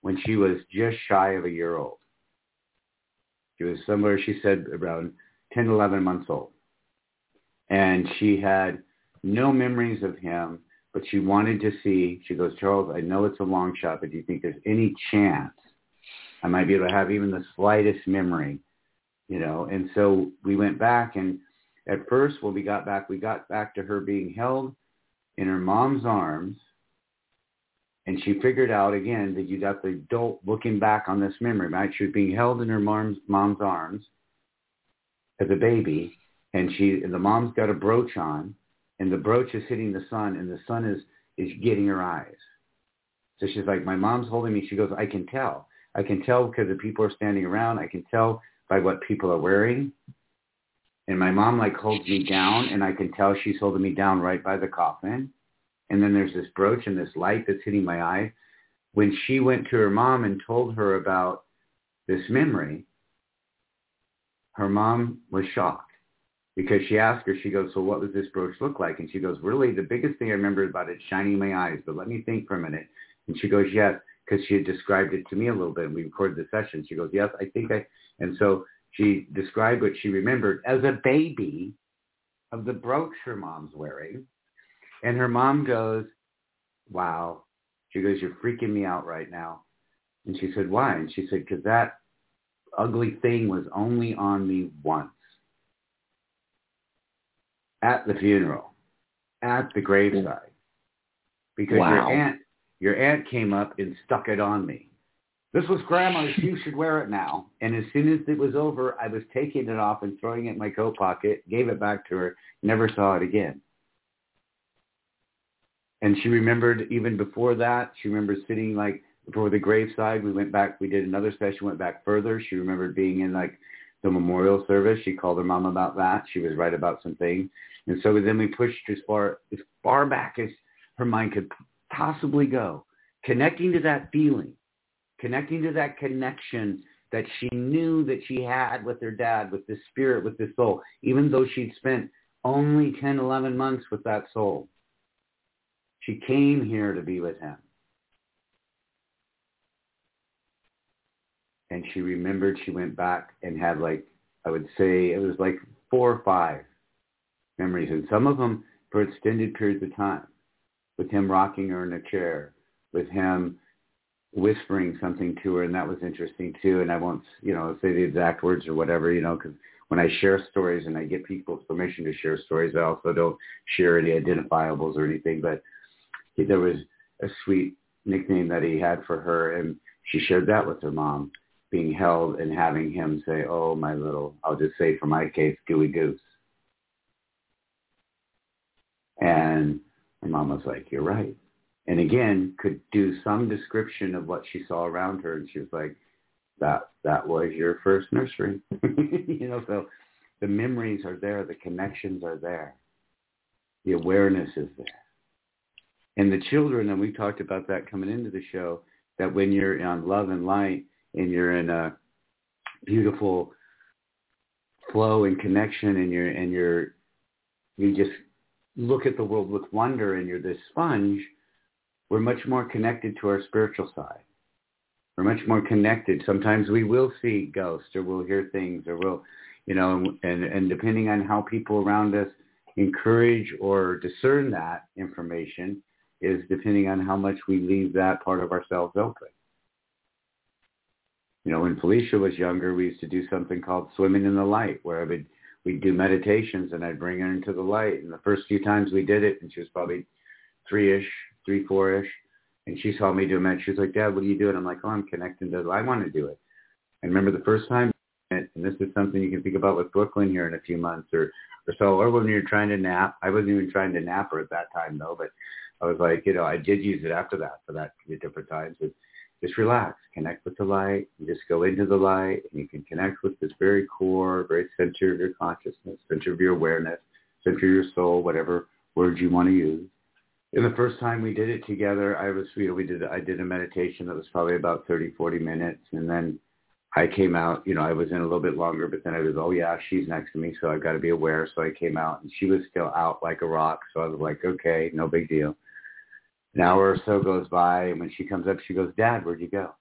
when she was just shy of a year old. She was somewhere, she said, around 10, 11 months old. And she had no memories of him, but she wanted to see, she goes, Charles, I know it's a long shot, but do you think there's any chance I might be able to have even the slightest memory you know. And so we went back, and at first, when we got back, we got back to her being held in her mom's arms, and she figured out again that you got the adult looking back on this memory, right? She was being held in her mom's mom's arms as a baby, and she and the mom's got a brooch on, and the brooch is hitting the sun, and the sun is is getting her eyes. So she's like, my mom's holding me. She goes, I can tell. I can tell because the people are standing around. I can tell by what people are wearing. And my mom like holds me down and I can tell she's holding me down right by the coffin. And then there's this brooch and this light that's hitting my eye. When she went to her mom and told her about this memory, her mom was shocked because she asked her, she goes, so what does this brooch look like? And she goes, really, the biggest thing I remember about it shining in my eyes, but let me think for a minute. And she goes, yes, because she had described it to me a little bit. And we recorded the session. She goes, yes, I think I, and so she described what she remembered as a baby of the brooch her mom's wearing. And her mom goes, wow. She goes, you're freaking me out right now. And she said, why? And she said, because that ugly thing was only on me once at the funeral, at the graveside, because Wow. your aunt your aunt came up and stuck it on me. This was grandma's. You should wear it now. And as soon as it was over, I was taking it off and throwing it in my coat pocket, gave it back to her, never saw it again. And she remembered even before that, she remembered sitting like before the graveside. We went back, we did another session, went back further. She remembered being in like the memorial service. She called her mom about that. She was right about some things. And so then we pushed as far, as far back as her mind could possibly go, connecting to that feeling, connecting to that connection that she knew that she had with her dad, with this spirit, with this soul, even though she'd spent only 10, 11 months with that soul. She came here to be with him. And she remembered she went back and had like, I would say it was like four or five memories. And some of them for extended periods of time with him rocking her in a chair, with him whispering something to her. And that was interesting too. And I won't, you know, say the exact words or whatever, you know, because when I share stories and I get people's permission to share stories, I also don't share any identifiables or anything. But there was a sweet nickname that he had for her, and she shared that with her mom, being held and having him say, "Oh, my little," I'll just say for my case, "gooey goose." And my mom was like, "You're right," and again could do some description of what she saw around her, and she was like, "That that was your first nursery," you know. So the memories are there, the connections are there, the awareness is there. And the children, and we talked about that coming into the show, that when you're on love and light and you're in a beautiful flow and connection and you're and you're you just look at the world with wonder and you're this sponge, we're much more connected to our spiritual side. We're much more connected. Sometimes we will see ghosts or we'll hear things or we'll, you know, and, and depending on how people around us encourage or discern that information is depending on how much we leave that part of ourselves open. You know, when Felicia was younger, we used to do something called swimming in the light, where I would we'd do meditations and I'd bring her into the light. And the first few times we did it, and she was probably three-ish, three, four-ish, and she saw me do it. She was like, Dad, what are you doing? I'm like, oh, I'm connecting to. I want to do it. And remember the first time, and this is something you can think about with Brooklyn here in a few months or or so, or when you're trying to nap. I wasn't even trying to nap her at that time though, but I was like, you know, I did use it after that for that at different times. But just relax, connect with the light, and just go into the light, and you can connect with this very core, very center of your consciousness, center of your awareness, center of your soul, whatever words you want to use. And the first time we did it together, I was, you know, we did, I did a meditation that was probably about 30, 40 minutes, and then I came out, you know, I was in a little bit longer, but then I was, oh yeah, she's next to me, so I've got to be aware. So I came out, and she was still out like a rock. So I was like, okay, no big deal. An hour or so goes by, and when she comes up, she goes, Dad, where'd you go?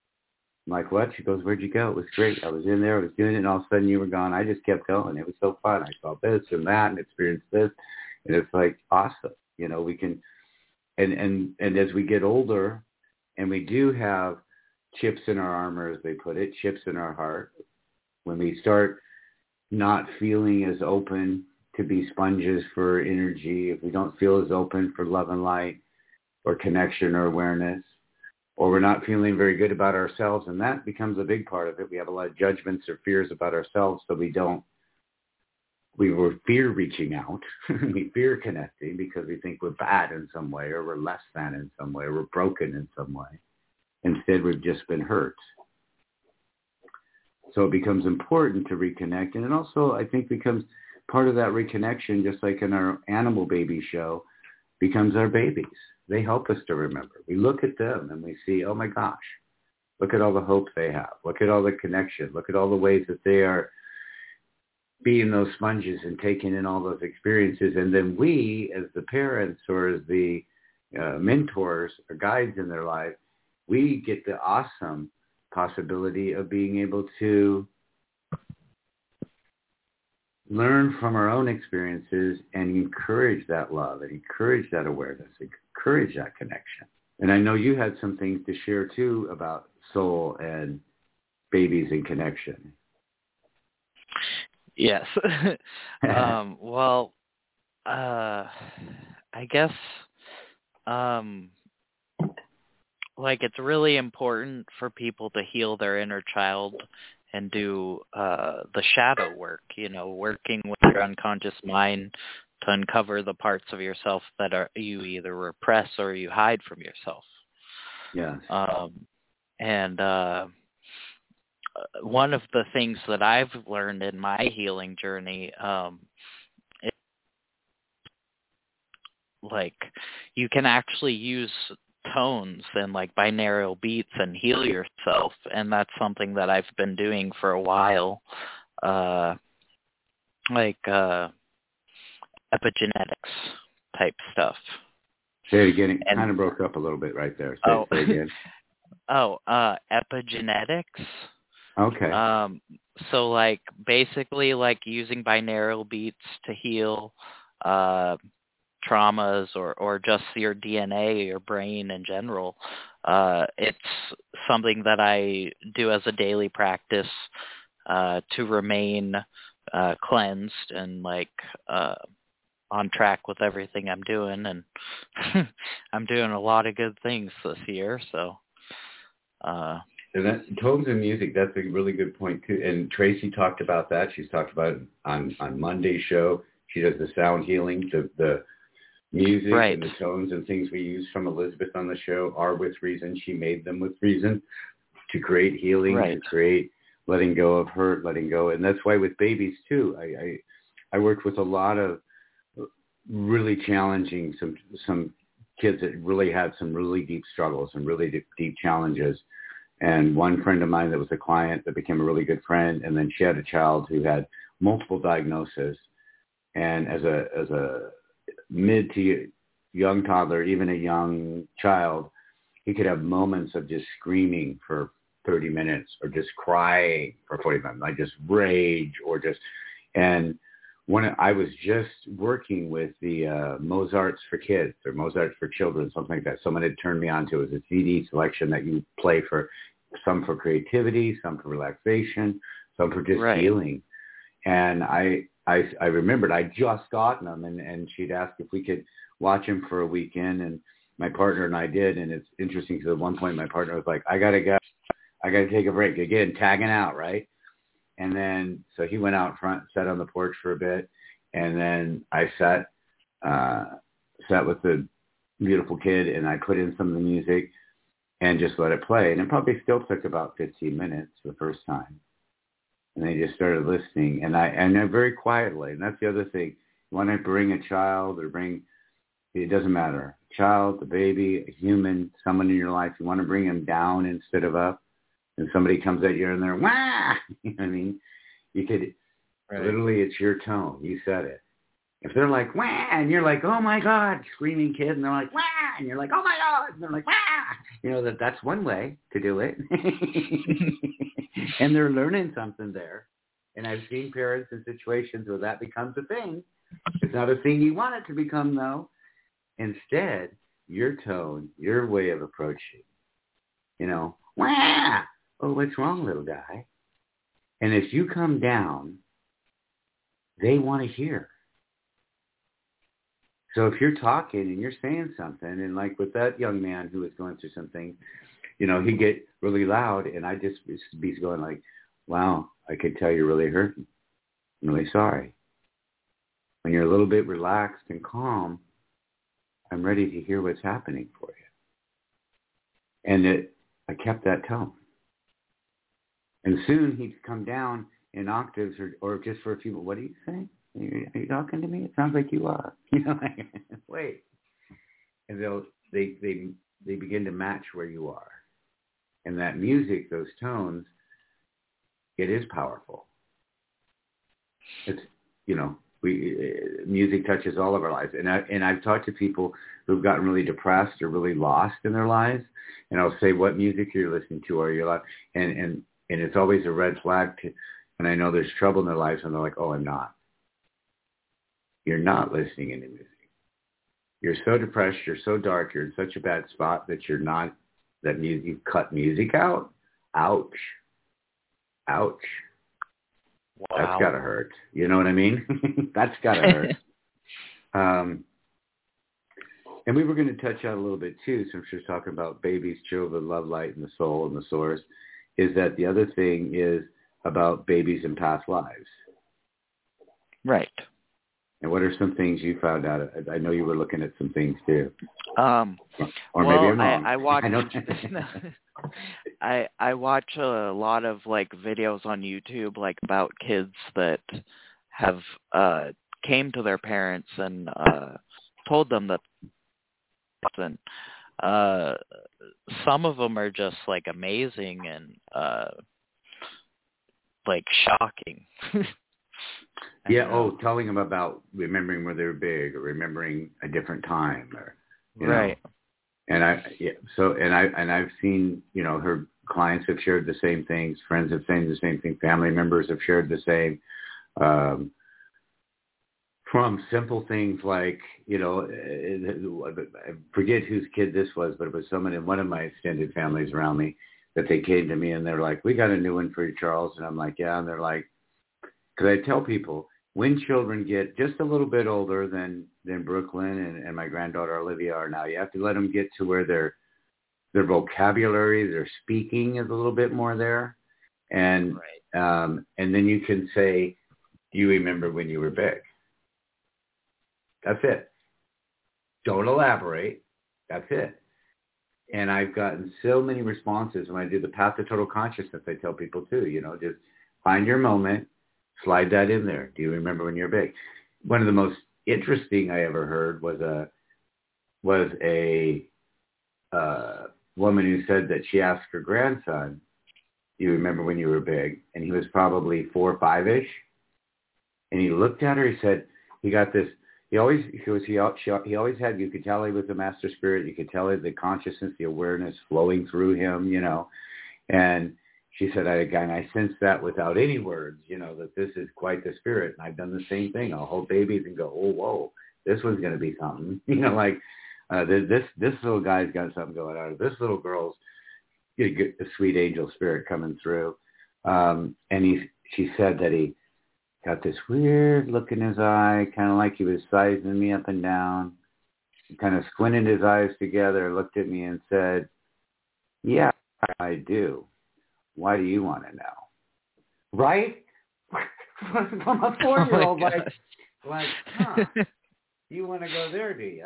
I'm like, what? She goes, where'd you go? It was great. I was in there. I was doing it, and all of a sudden you were gone. I just kept going. It was so fun. I saw this and that and experienced this, and it's like awesome. You know, we can, and and and as we get older, and we do have chips in our armor, as they put it, chips in our heart. When we start not feeling as open to be sponges for energy, if we don't feel as open for love and light, or connection or awareness, or we're not feeling very good about ourselves, and that becomes a big part of it. We have a lot of judgments or fears about ourselves, so we don't, we were fear reaching out, we fear connecting because we think we're bad in some way, or we're less than in some way, or we're broken in some way. Instead, we've just been hurt. So it becomes important to reconnect. And it also, I think, becomes part of that reconnection, just like in our animal baby show, becomes our babies. They help us to remember. We look at them and we see, oh my gosh, look at all the hope they have. Look at all the connection. Look at all the ways that they are being those sponges and taking in all those experiences. And then we, as the parents or as the uh, mentors or guides in their life, we get the awesome possibility of being able to learn from our own experiences and encourage that love and encourage that awareness, encourage that connection. And I know you had some things to share too about soul and babies and connection. Yes. um, well, uh, I guess, um, like it's really important for people to heal their inner child and do uh, the shadow work, you know, working with your unconscious mind to uncover the parts of yourself that are you either repress or you hide from yourself. Yes. Um, and uh, one of the things that I've learned in my healing journey, um, is, like you can actually use tones and like binaural beats and heal yourself and that's something that I've been doing for a while uh like uh epigenetics type stuff. Say it again. It and, kind of broke up a little bit right there. Say oh, it again. Oh uh epigenetics? Okay. Um so like basically like using binaural beats to heal uh traumas or or just your DNA, your brain in general. Uh, it's something that I do as a daily practice uh, to remain uh, cleansed and like uh, on track with everything I'm doing, and I'm doing a lot of good things this year. So. Uh, and that tones and music, that's a really good point too. And Tracy talked about that. She's talked about it on on Monday's show. She does the sound healing, the the music right. and the tones and things we use from Elissabeth on the show are with reason. She made them with reason to create healing, right. to create letting go of hurt, letting go. And that's why with babies too, I, I, I worked with a lot of really challenging, some, some kids that really had some really deep struggles and really deep, deep challenges. And one friend of mine that was a client that became a really good friend, and then she had a child who had multiple diagnoses. And as a as a mid to young toddler, even a young child, he could have moments of just screaming for 30 minutes or just crying for 40 minutes, like just rage or just, and when I was just working with the uh, Mozart's for Kids or Mozart's for Children, something like that. Someone had turned me on to it was a CD selection that you play for some for creativity, some for relaxation, some for just right. healing. And I I, I remembered I'd just gotten them and, and she'd asked if we could watch him for a weekend and my partner and I did. And it's interesting because at one point my partner was like, I got to go. I got to take a break. Again, tagging out, right? And then, so he went out front, sat on the porch for a bit. And then I sat, uh, sat with the beautiful kid and I put in some of the music and just let it play. And it probably still took about 15 minutes the first time and they just started listening. And I and I very quietly. And that's the other thing. When I bring a child or bring, it doesn't matter, child, a baby, a human, someone in your life, you want to bring them down instead of up. And somebody comes at you and they're wah. You know what I mean? You could right. literally, it's your tone. You said it. If they're like wah, and you're like, oh my god, screaming kid, and they're like wah, and you're like, oh my god, and they're like wah. You know that that's one way to do it. and they're learning something there. And I've seen parents in situations where that becomes a thing. It's not a thing you want it to become, though. Instead, your tone, your way of approaching, you know, wah, oh, what's wrong, little guy? And if you come down, they want to hear. So if you're talking and you're saying something, and like with that young man who was going through something, you know, he'd get really loud, and I just be going like, "Wow, I could tell you're really hurting. I'm really sorry." When you're a little bit relaxed and calm, I'm ready to hear what's happening for you. And it, I kept that tone. And soon he'd come down in octaves or, or just for a few, what are you saying? Are you, are you talking to me? It sounds like you are. You know, like, wait. And they'll, they, they, they begin to match where you are. And that music, those tones, it is powerful. It's, you know, we, uh, music touches all of our lives. And I, and I've talked to people who've gotten really depressed or really lost in their lives. And I'll say, what music are you're listening to are you like, and, and, and it's always a red flag to, and I know there's trouble in their lives and they're like, oh, I'm not. You're not listening to music. You're so depressed, you're so dark, you're in such a bad spot that you're not, that music, you cut music out. Ouch. Ouch. Wow. That's gotta hurt. You know what I mean? That's gotta hurt. um, and we were going to touch on a little bit too, since we're talking about babies, children, love, light, and the soul and the source, is that the other thing is about babies in past lives. Right. And what are some things you found out? I know you were looking at some things too. Um, or well, maybe I'm wrong. I, I watched. don't- I I watch a lot of like videos on YouTube like about kids that have uh came to their parents and uh told them that and uh some of them are just like amazing and uh like shocking. Yeah. know. Oh, telling them about remembering where they were big or remembering a different time or you know. right. and I yeah, so and I and I've seen you know her clients have shared the same things, friends have said the same thing, family members have shared the same. Um, from simple things like you know, I forget whose kid this was, but it was someone in one of my extended families around me that they came to me and they're like, "We got a new one for you, Charles," and I'm like, "Yeah," and they're like, because I tell people when children get just a little bit older than than Brooklyn and, and my granddaughter Olivia are now, you have to let them get to where their their vocabulary, their speaking is a little bit more there, and Right. um, and then you can say, "Do you remember when you were big?" That's it. Don't elaborate. That's it. And I've gotten so many responses when I do the path to total consciousness. I tell people too, you know, just find your moment, slide that in there. Do you remember when you were big? One of the most interesting I ever heard was a was a uh, woman who said that she asked her grandson, "Do you remember when you were big?" And he was probably four or five ish. And he looked at her. He said, "He got this." He always he was he, he always had. You could tell he was a master spirit. You could tell the consciousness, the awareness flowing through him. You know, and she said, I again, I sense that without any words, you know, that this is quite the spirit. And I've done the same thing. I'll hold babies and go, oh, whoa, this one's going to be something. You know, like uh, this, this, little guy's got something going on. This little girl's the sweet angel spirit coming through. Um, and he, she said that he got this weird look in his eye, kind of like he was sizing me up and down. He kind of squinted his eyes together, looked at me and said, yeah, I do why do you want to know? Right? From a four-year-old, Oh like, like, huh, you want to go there, do you?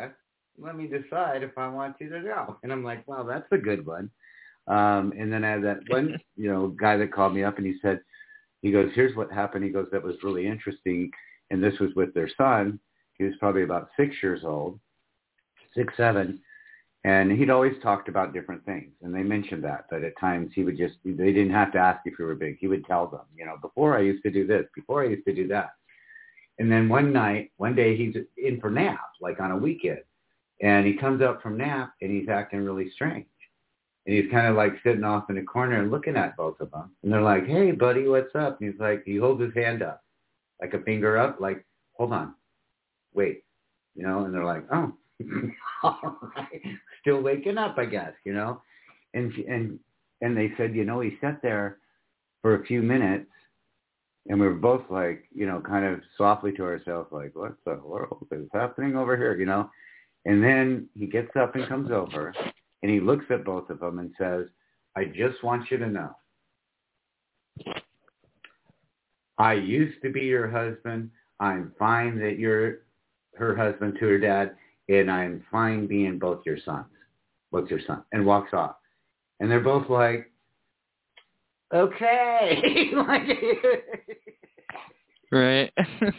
Let me decide if I want you to go. And I'm like, wow, that's a good one. Um, and then I had that one, you know, guy that called me up and he said, he goes, here's what happened. He goes, that was really interesting. And this was with their son. He was probably about six years old, six, seven. And he'd always talked about different things. And they mentioned that, that at times he would just, they didn't have to ask if you were big. He would tell them, you know, before I used to do this, before I used to do that. And then one night, one day he's in for nap, like on a weekend. And he comes up from nap and he's acting really strange. And he's kind of like sitting off in a corner and looking at both of them. And they're like, hey, buddy, what's up? And he's like, he holds his hand up, like a finger up, like, hold on, wait, you know, and they're like, oh, all right, still waking up, I guess, you know, and and and they said, you know, he sat there for a few minutes, and we were both like, you know, kind of softly to ourselves, like, what the world is happening over here, you know, and then he gets up and comes over, and he looks at both of them and says, I just want you to know. I used to be your husband. I'm fine that you're her husband to her dad, and I'm fine being both your sons. Both your son. And walks off. And they're both like, okay. right.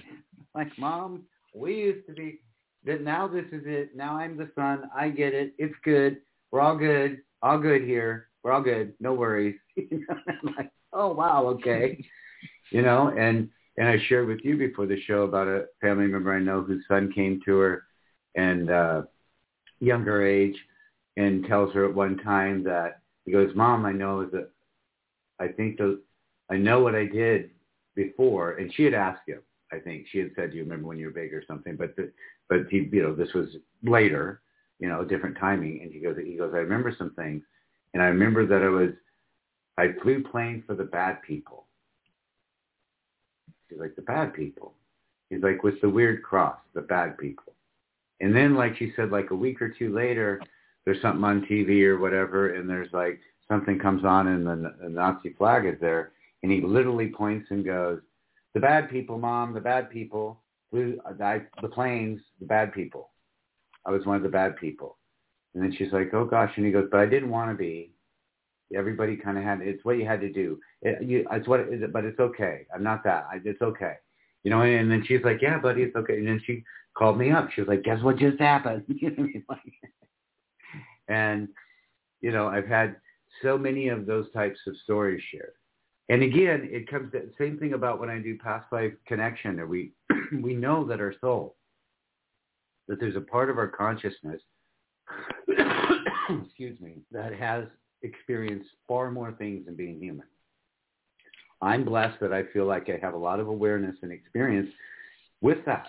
like, mom, we used to be, that now this is it. Now I'm the son. I get it. It's good. We're all good. All good here. We're all good. No worries. you know, I'm like, oh, wow, okay. You know, and and I shared with you before the show about a family member I know whose son came to her and uh, younger age and tells her at one time that he goes, Mom, I know that I think the I know what I did before, and she had asked him. I think she had said, "Do you remember when you were big or something?" But the, but he, you know, this was later, you know, different timing. And he goes, he goes, I remember some things, and I remember that I was, I flew planes for the bad people. He's like the bad people. He's like with the weird cross, the bad people. And then, like she said, like a week or two later, there's something on TV or whatever, and there's like something comes on and the, the Nazi flag is there, and he literally points and goes, "The bad people, mom, the bad people, flew uh, the, the planes, the bad people. I was one of the bad people." And then she's like, "Oh gosh," and he goes, "But I didn't want to be. Everybody kind of had. It's what you had to do. It, you, it's what, it, but it's okay. I'm not that. I, it's okay." You know, and then she's like, "Yeah, buddy, it's okay." And then she called me up. She was like, "Guess what just happened?" you know what I mean? Like, and you know, I've had so many of those types of stories shared. And again, it comes to the same thing about when I do past life connection, or we we know that our soul, that there's a part of our consciousness, excuse me, that has experienced far more things than being human. I'm blessed that I feel like I have a lot of awareness and experience with that.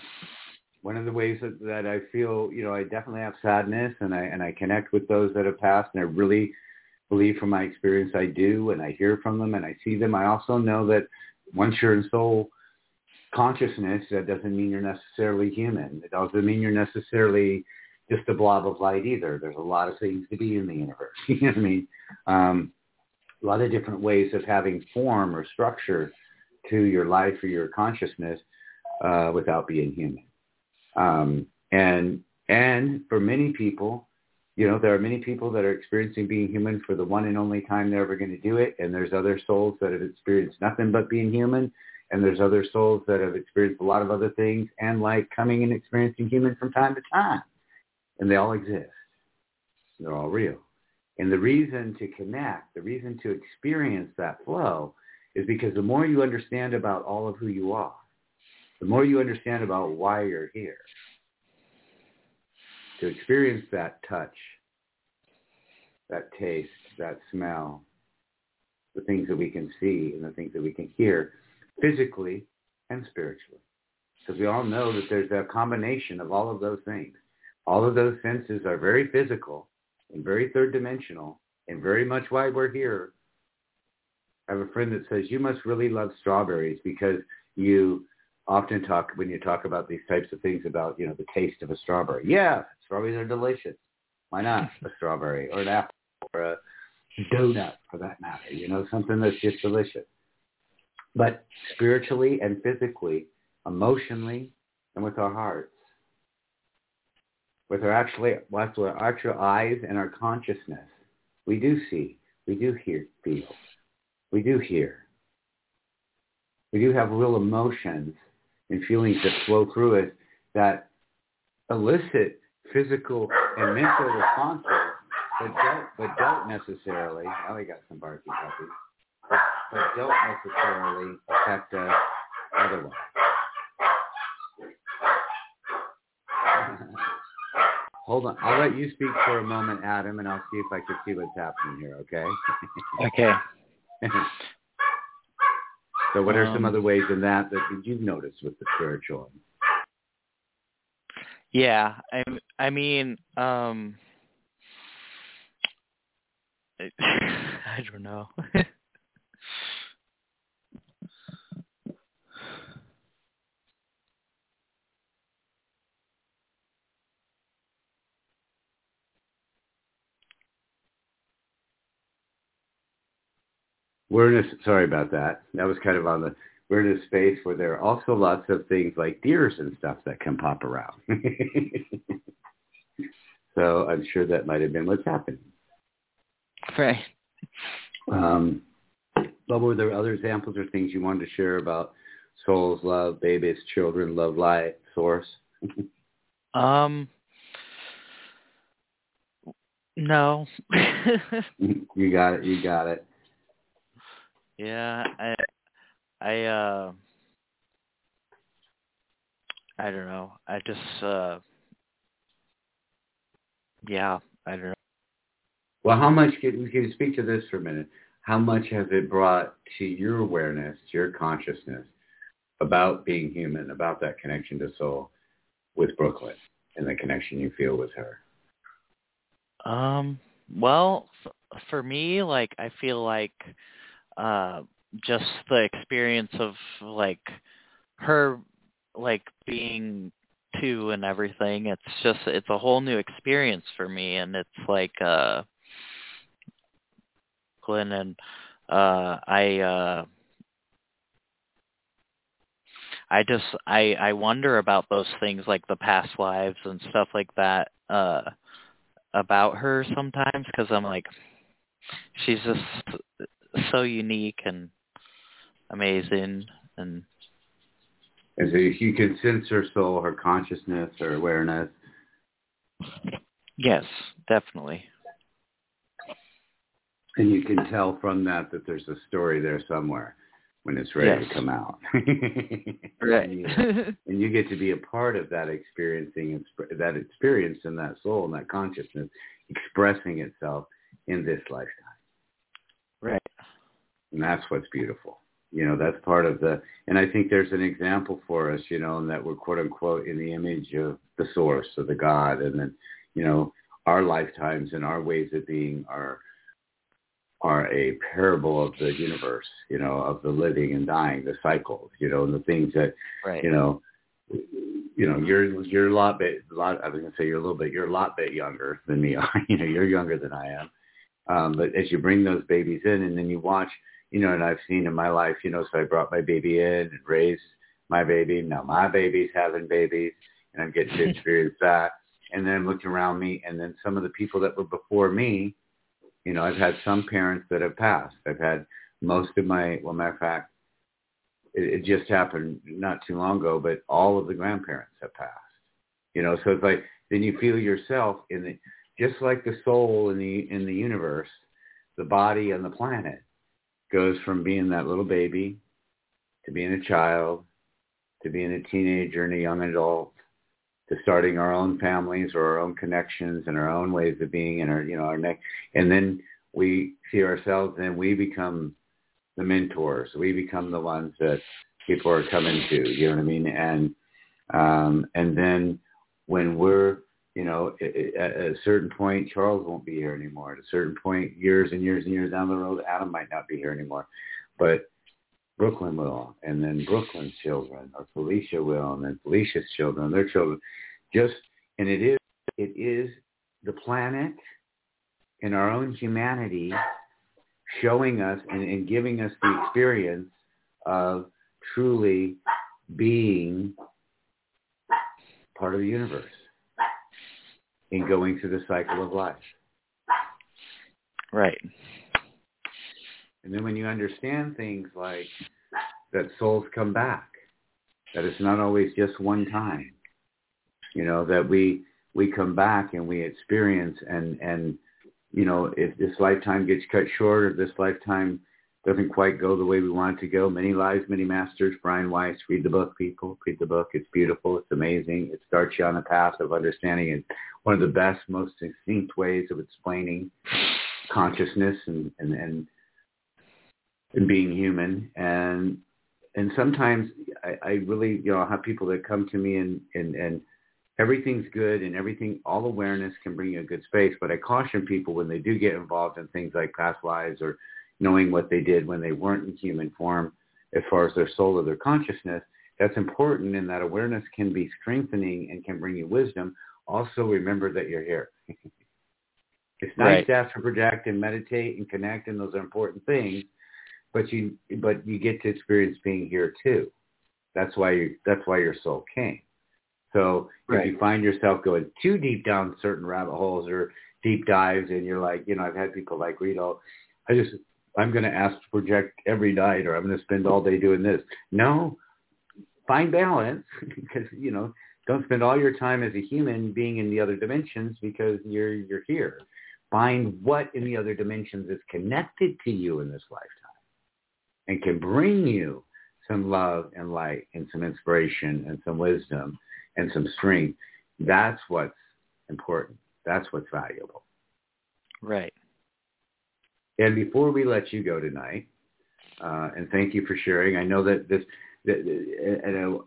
One of the ways that, that I feel, you know, I definitely have sadness and I and I connect with those that have passed and I really believe from my experience I do and I hear from them and I see them. I also know that once you're in soul consciousness, that doesn't mean you're necessarily human. It doesn't mean you're necessarily just a blob of light either. There's a lot of things to be in the universe. you know what I mean? Um, a lot of different ways of having form or structure to your life or your consciousness uh, without being human. Um, and and for many people, you know, there are many people that are experiencing being human for the one and only time they're ever going to do it. And there's other souls that have experienced nothing but being human. And there's other souls that have experienced a lot of other things and like coming and experiencing human from time to time. And they all exist. They're all real. And the reason to connect, the reason to experience that flow is because the more you understand about all of who you are, the more you understand about why you're here, to experience that touch, that taste, that smell, the things that we can see and the things that we can hear physically and spiritually. Because we all know that there's a combination of all of those things. All of those senses are very physical and very third dimensional and very much why we're here. I have a friend that says, you must really love strawberries because you often talk, when you talk about these types of things about, you know, the taste of a strawberry. Yeah, Strawberries are delicious. Why not a strawberry or an apple or a donut for that matter? You know, something that's just delicious. But spiritually and physically, emotionally, and with our hearts, with our actually with our actual eyes and our consciousness, we do see, we do hear, feel, we do hear. We do have real emotions and feelings that flow through us that elicit physical and mental responses, but don't, but don't necessarily, now we got some barky puppies, but, but don't necessarily affect us otherwise. Hold on. I'll let you speak for a moment, Adam, and I'll see if I can see what's happening here, okay? okay. so what are um, some other ways in that that you've noticed with the spiritual? Yeah, I I mean, um I don't know. We're in a, sorry about that. That was kind of on the we're in a space where there are also lots of things like deers and stuff that can pop around. so I'm sure that might have been what's happening. Right. Um, But were there other examples or things you wanted to share about souls, love, babies, children, love, light, source? um, no. you got it. You got it. Yeah, I, I, uh, I don't know. I just, uh, yeah, I don't know. Well, how much can we can speak to this for a minute? How much has it brought to your awareness, to your consciousness about being human, about that connection to soul with Brooklyn and the connection you feel with her? Um, well, f- for me, like I feel like uh just the experience of like her like being two and everything it's just it's a whole new experience for me and it's like uh Glenn and uh I uh I just I I wonder about those things like the past lives and stuff like that uh about her sometimes cuz I'm like she's just so unique and amazing and and so you can sense her soul, her consciousness, her awareness. Yes, definitely. And you can tell from that that there's a story there somewhere when it's ready yes. to come out. right. and, you, and you get to be a part of that experiencing that experience in that soul and that consciousness expressing itself in this lifetime. And that's what's beautiful. You know, that's part of the, and I think there's an example for us, you know, and that we're quote unquote in the image of the source of the God. And then, you know, our lifetimes and our ways of being are, are a parable of the universe, you know, of the living and dying, the cycles, you know, and the things that, right. you know, you know, you're you're a lot bit, a lot. I was gonna say you're a little bit, you're a lot bit younger than me. you know, you're younger than I am. Um, but as you bring those babies in, and then you watch, you know, and I've seen in my life, you know, so I brought my baby in and raised my baby. Now my baby's having babies, and I'm getting to experience that. And then I'm looking around me, and then some of the people that were before me, you know, I've had some parents that have passed. I've had most of my, well, matter of fact, it, it just happened not too long ago, but all of the grandparents have passed. You know, so it's like then you feel yourself in the just like the soul in the in the universe, the body and the planet goes from being that little baby to being a child to being a teenager and a young adult to starting our own families or our own connections and our own ways of being and our you know our neck. And then we see ourselves and we become the mentors. We become the ones that people are coming to you know what i mean? And um and then when we're you know at a certain point charles won't be here anymore. At a certain point years and years and years down the road adam might not be here anymore. But Brooklyn will, and then Brooklyn's children, or Felicia will, and then Felicia's children, their children. Just, and it is, it is the planet and our own humanity showing us and, and giving us the experience of truly being part of the universe and going through the cycle of life. Right. And then when you understand things like that souls come back, that it's not always just one time, you know, that we we come back and we experience and and you know if this lifetime gets cut short or this lifetime doesn't quite go the way we want it to go, many lives, many masters. Brian Weiss, read the book, people. Read the book. It's beautiful. It's amazing. It starts you on a path of understanding and one of the best, most succinct ways of explaining consciousness and and and and being human and and sometimes I, I really you know I have people that come to me and and and everything's good and everything all awareness can bring you a good space but i caution people when they do get involved in things like past lives or knowing what they did when they weren't in human form as far as their soul or their consciousness that's important and that awareness can be strengthening and can bring you wisdom also remember that you're here it's nice Right. to project and meditate and connect and those are important things but you but you get to experience being here too. That's why you that's why your soul came. So Right. if you find yourself going too deep down certain rabbit holes or deep dives and you're like, you know, I've had people like Rito, I just I'm going to ask to project every night or I'm going to spend all day doing this. No, find balance because, you know, don't spend all your time as a human being in the other dimensions because you're, you're here. Find what in the other dimensions is connected to you in this lifetime and can bring you some love and light and some inspiration and some wisdom and some strength. That's what's important. That's what's valuable. Right. And before we let you go tonight, uh, and thank you for sharing. I know that this, that, and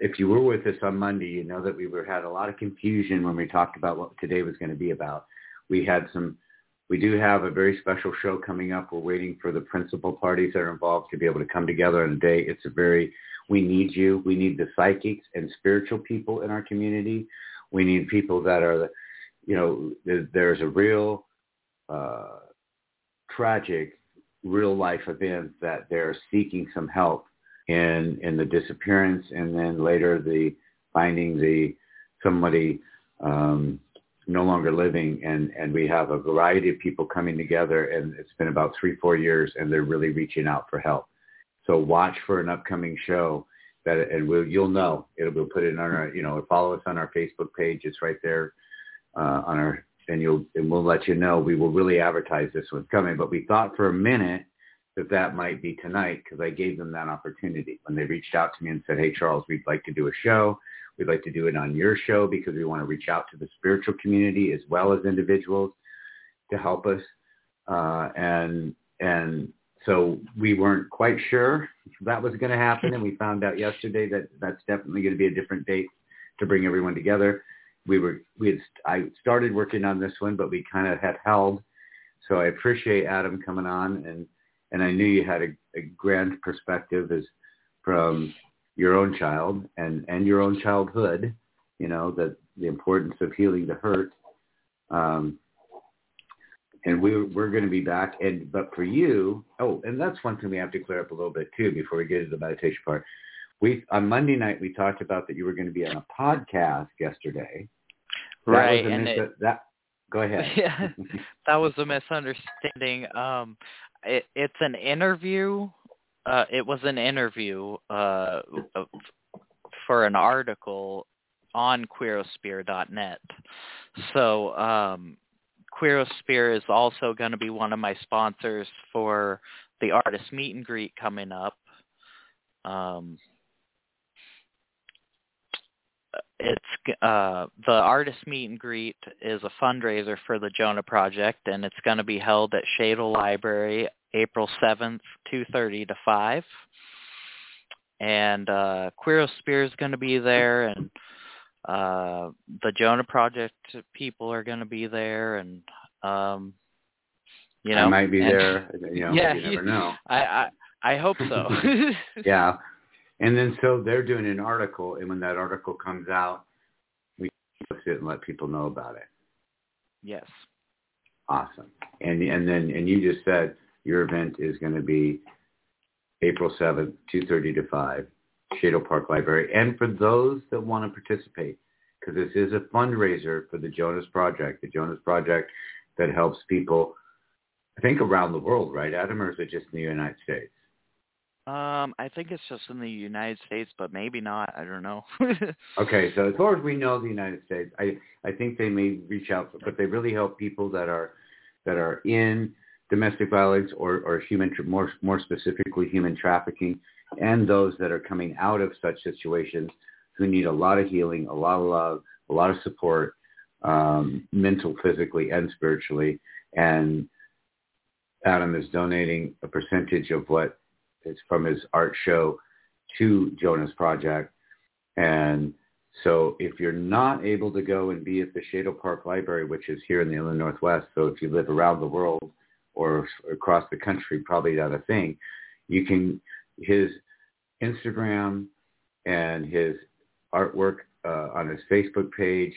if you were with us on Monday, you know that we were had a lot of confusion when we talked about what today was going to be about. We had some, we do have a very special show coming up. We're waiting for the principal parties that are involved to be able to come together on a day. It's a very, we need you. We need the psychics and spiritual people in our community. We need people that are, you know, there's a real uh, tragic real life event that they're seeking some help in in the disappearance and then later the finding the somebody um, no longer living and and we have a variety of people coming together and it's been about three four years and they're really reaching out for help. So watch for an upcoming show that and we'll you'll know. It'll be put in on our you know follow us on our facebook page. It's right there uh, on our and you'll and we'll let you know. We will really advertise this one's coming. But we thought for a minute that that might be tonight because I gave them that opportunity when they reached out to me and said, "Hey Charles, we'd like to do a show. We'd like to do it on your show because we want to reach out to the spiritual community as well as individuals to help us." Uh, and and so we weren't quite sure that was going to happen, and we found out yesterday that that's definitely going to be a different date to bring everyone together we were we had I started working on this one, but we kind of had held. So I appreciate Adam coming on, and and I knew you had a, a grand perspective as from your own child and and your own childhood. You know that the importance of healing the hurt. Um, and we we're going to be back. And but for you, oh, and that's one thing we have to clear up a little bit too before we get to the meditation part. We on Monday night we talked about that you were going to be on a podcast yesterday, right and mis- it, that go ahead. Yeah that was a misunderstanding. Um it, it's an interview uh it was an interview uh for an article on queerosphere.net so um queerosphere is also going to be one of my sponsors for the artist meet and greet coming up. Um it's uh the artist meet and greet is a fundraiser for the Jonah Project and it's going to be held at Shadle Library April 7th 2:30 to 5 and uh Queerosphere is going to be there and uh the Jonah Project people are going to be there and um you know I might be and, there you know yeah, you never know. I I I hope so. Yeah and then so they're doing an article, and when that article comes out, we post it and let people know about it. Yes. Awesome. And and then and you just said your event is going to be April seventh, two thirty to five, Shadle Park Library. And for those that want to participate, because this is a fundraiser for the Jonas Project, the Jonas Project that helps people, I think around the world, right, Adam, or is it just in the United States? Um, I think it's just in the United States, but maybe not. I don't know. okay, so as far as we know, the United States, I I think they may reach out, but they really help people that are that are in domestic violence or or human more more specifically human trafficking, and those that are coming out of such situations who need a lot of healing, a lot of love, a lot of support, um, mental, physically, and spiritually. And Adam is donating a percentage of what it's from his art show to Jonas Project. And so if you're not able to go and be at the Shadle Park Library, which is here in the Inland Northwest, so if you live around the world or across the country, probably not a thing, you can, his Instagram and his artwork uh, on his Facebook page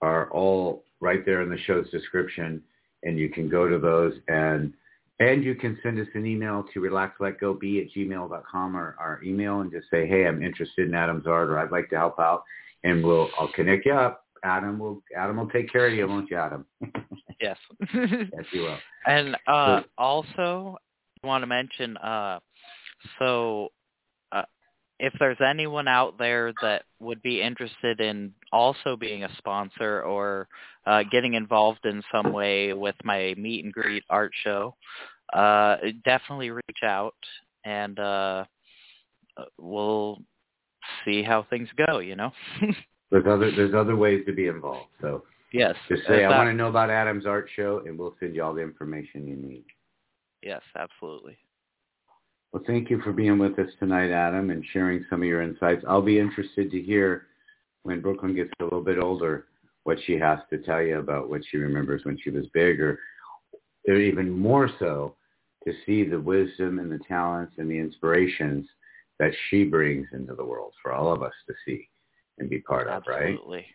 are all right there in the show's description. And you can go to those and and you can send us an email to relaxletgobe at gmail.com or our email and just say, hey, I'm interested in Adam's art or I'd like to help out. And we'll, I'll connect you up. Adam will, Adam will take care of you, won't you, Adam? yes. yes, you will. And uh, also, want to mention. Uh, so, if there's anyone out there that would be interested in also being a sponsor or uh, getting involved in some way with my meet and greet art show, uh, definitely reach out and uh, we'll see how things go. You know. there's other there's other ways to be involved. So yes, just say I want to know about Adam's art show, and we'll send you all the information you need. Yes, absolutely. Well, thank you for being with us tonight, Adam, and sharing some of your insights. I'll be interested to hear when Brooklyn gets a little bit older what she has to tell you about what she remembers when she was bigger, or, even more so, to see the wisdom and the talents and the inspirations that she brings into the world for all of us to see and be part of, right? Absolutely.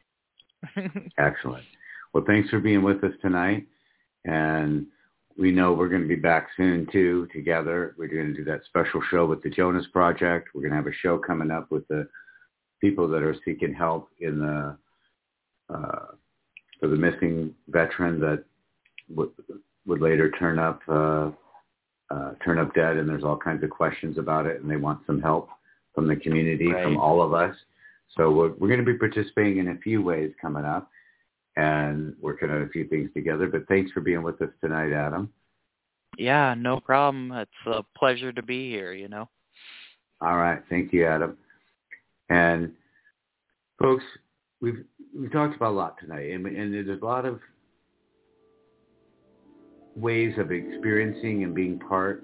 Excellent. Well, thanks for being with us tonight. And we know we're going to be back soon too together. We're going to do that special show with the Jonas Project. We're going to have a show coming up with the people that are seeking help in the uh, for the missing veteran that would, would later turn up uh, uh, turn up dead, and there's all kinds of questions about it, and they want some help from the community, right. from all of us. So we're, we're going to be participating in a few ways coming up and working on a few things together. But thanks for being with us tonight, Adam. Yeah, no problem. It's a pleasure to be here, you know. All right. Thank you, Adam. And folks, we've we've talked about a lot tonight, and, and there's a lot of ways of experiencing and being part